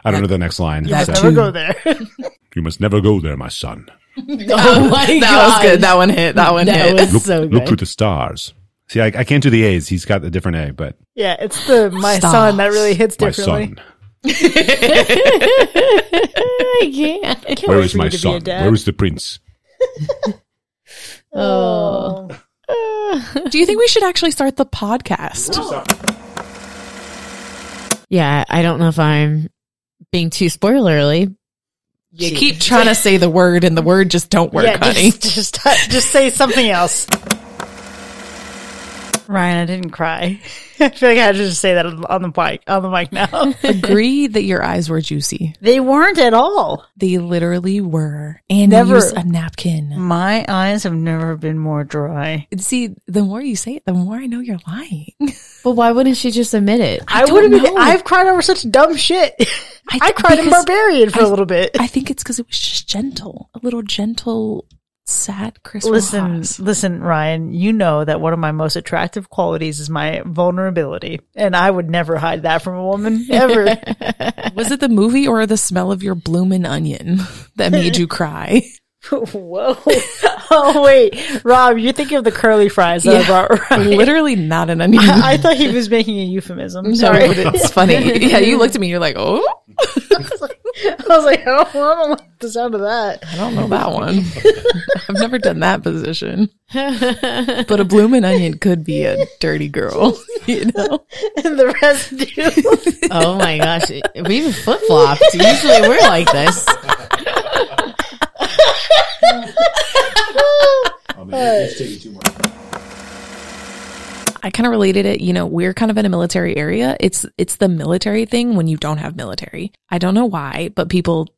I don't know the next line. You That must never go there. You must never go there, my son. Oh my That was good. That one hit. That one That hit. was Look, so look to the stars. See, I, I can't do the A's. He's got a different A, but yeah, it's the my Stop. son that really hits my son. I can't. Can't Where wait is for my you to be a son? Where is the prince? Oh. oh. Do you think we should actually start the podcast? Yeah, I don't know if I'm being too spoilerly. You keep trying to say the word and the word just don't work, yeah, honey. just, just just say something else. Ryan, I didn't cry. I feel like I had to just say that on the mic on the mic now. Agree that your eyes were juicy. they weren't at all. They literally were. And Never. you a napkin. My eyes have never been more dry. See, the more you say it, the more I know you're lying. But why wouldn't she just admit it? I, don't would have been. I've cried over such dumb shit. I, th- cried in Barbarian for a I- little bit. I think it's because it was just gentle. A little gentle, sad Chris Listen, listen, Ryan, you know that one of my most attractive qualities is my vulnerability. And I would never hide that from a woman, ever. Was it the movie or the smell of your bloomin' onion that made you cry? Whoa. Oh, wait. Rob, you're thinking of the curly fries that I brought, right? Literally not an onion. I, I thought he was making a euphemism. Sorry. but it's funny. Yeah, you looked at me. You're like, oh, I was like, oh, I don't like the sound of that. I don't know that one. I've never done that position. But a bloomin' onion could be a dirty girl, you know. And the rest. Oh my gosh. We've flip flopped. Usually we're like this. I kind of related it, you know, we're kind of in a military area. It's it's the military thing when you don't have military. I don't know why, but people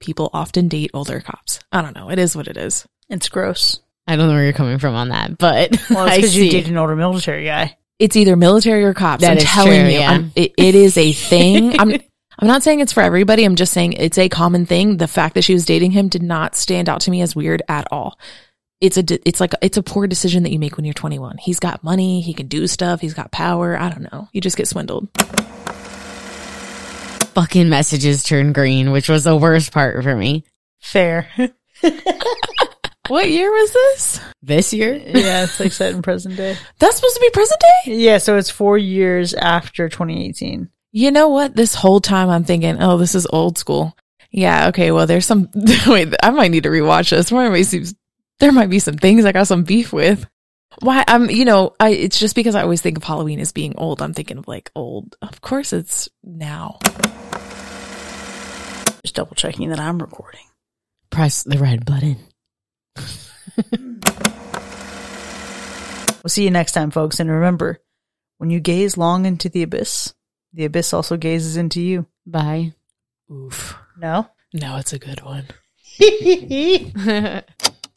people often date older cops. I don't know. It is what it is. It's gross. I don't know where you're coming from on that, but Well, it's because you see. dated an older military guy. It's either military or cops. That I'm is telling true, you, yeah. I'm- it, it is a thing. I'm I'm not saying it's for everybody. I'm just saying it's a common thing. The fact that she was dating him did not stand out to me as weird at all. It's a de- it's like it's a poor decision that you make when you're 21. He's got money, he can do stuff, he's got power. I don't know. You just get swindled. fucking messages turn green, which was the worst part for me Fair. What year was this? this year. yeah, it's like set in present day. That's supposed to be present day? Yeah, so it's four years after 2018. You know what? This whole time I'm thinking, oh, this is old school. Yeah, okay, well, there's some, wait, I might need to rewatch this. There might be some, there might be some things I got some beef with. Why, I'm, you know, I, it's just because I always think of Halloween as being old. I'm thinking of like old. Of course it's now. Just double checking that I'm recording. Press the red button. We'll see you next time, folks. And remember, when you gaze long into the abyss, the abyss also gazes into you. Bye. Oof. No? No, it's a good one. Bye.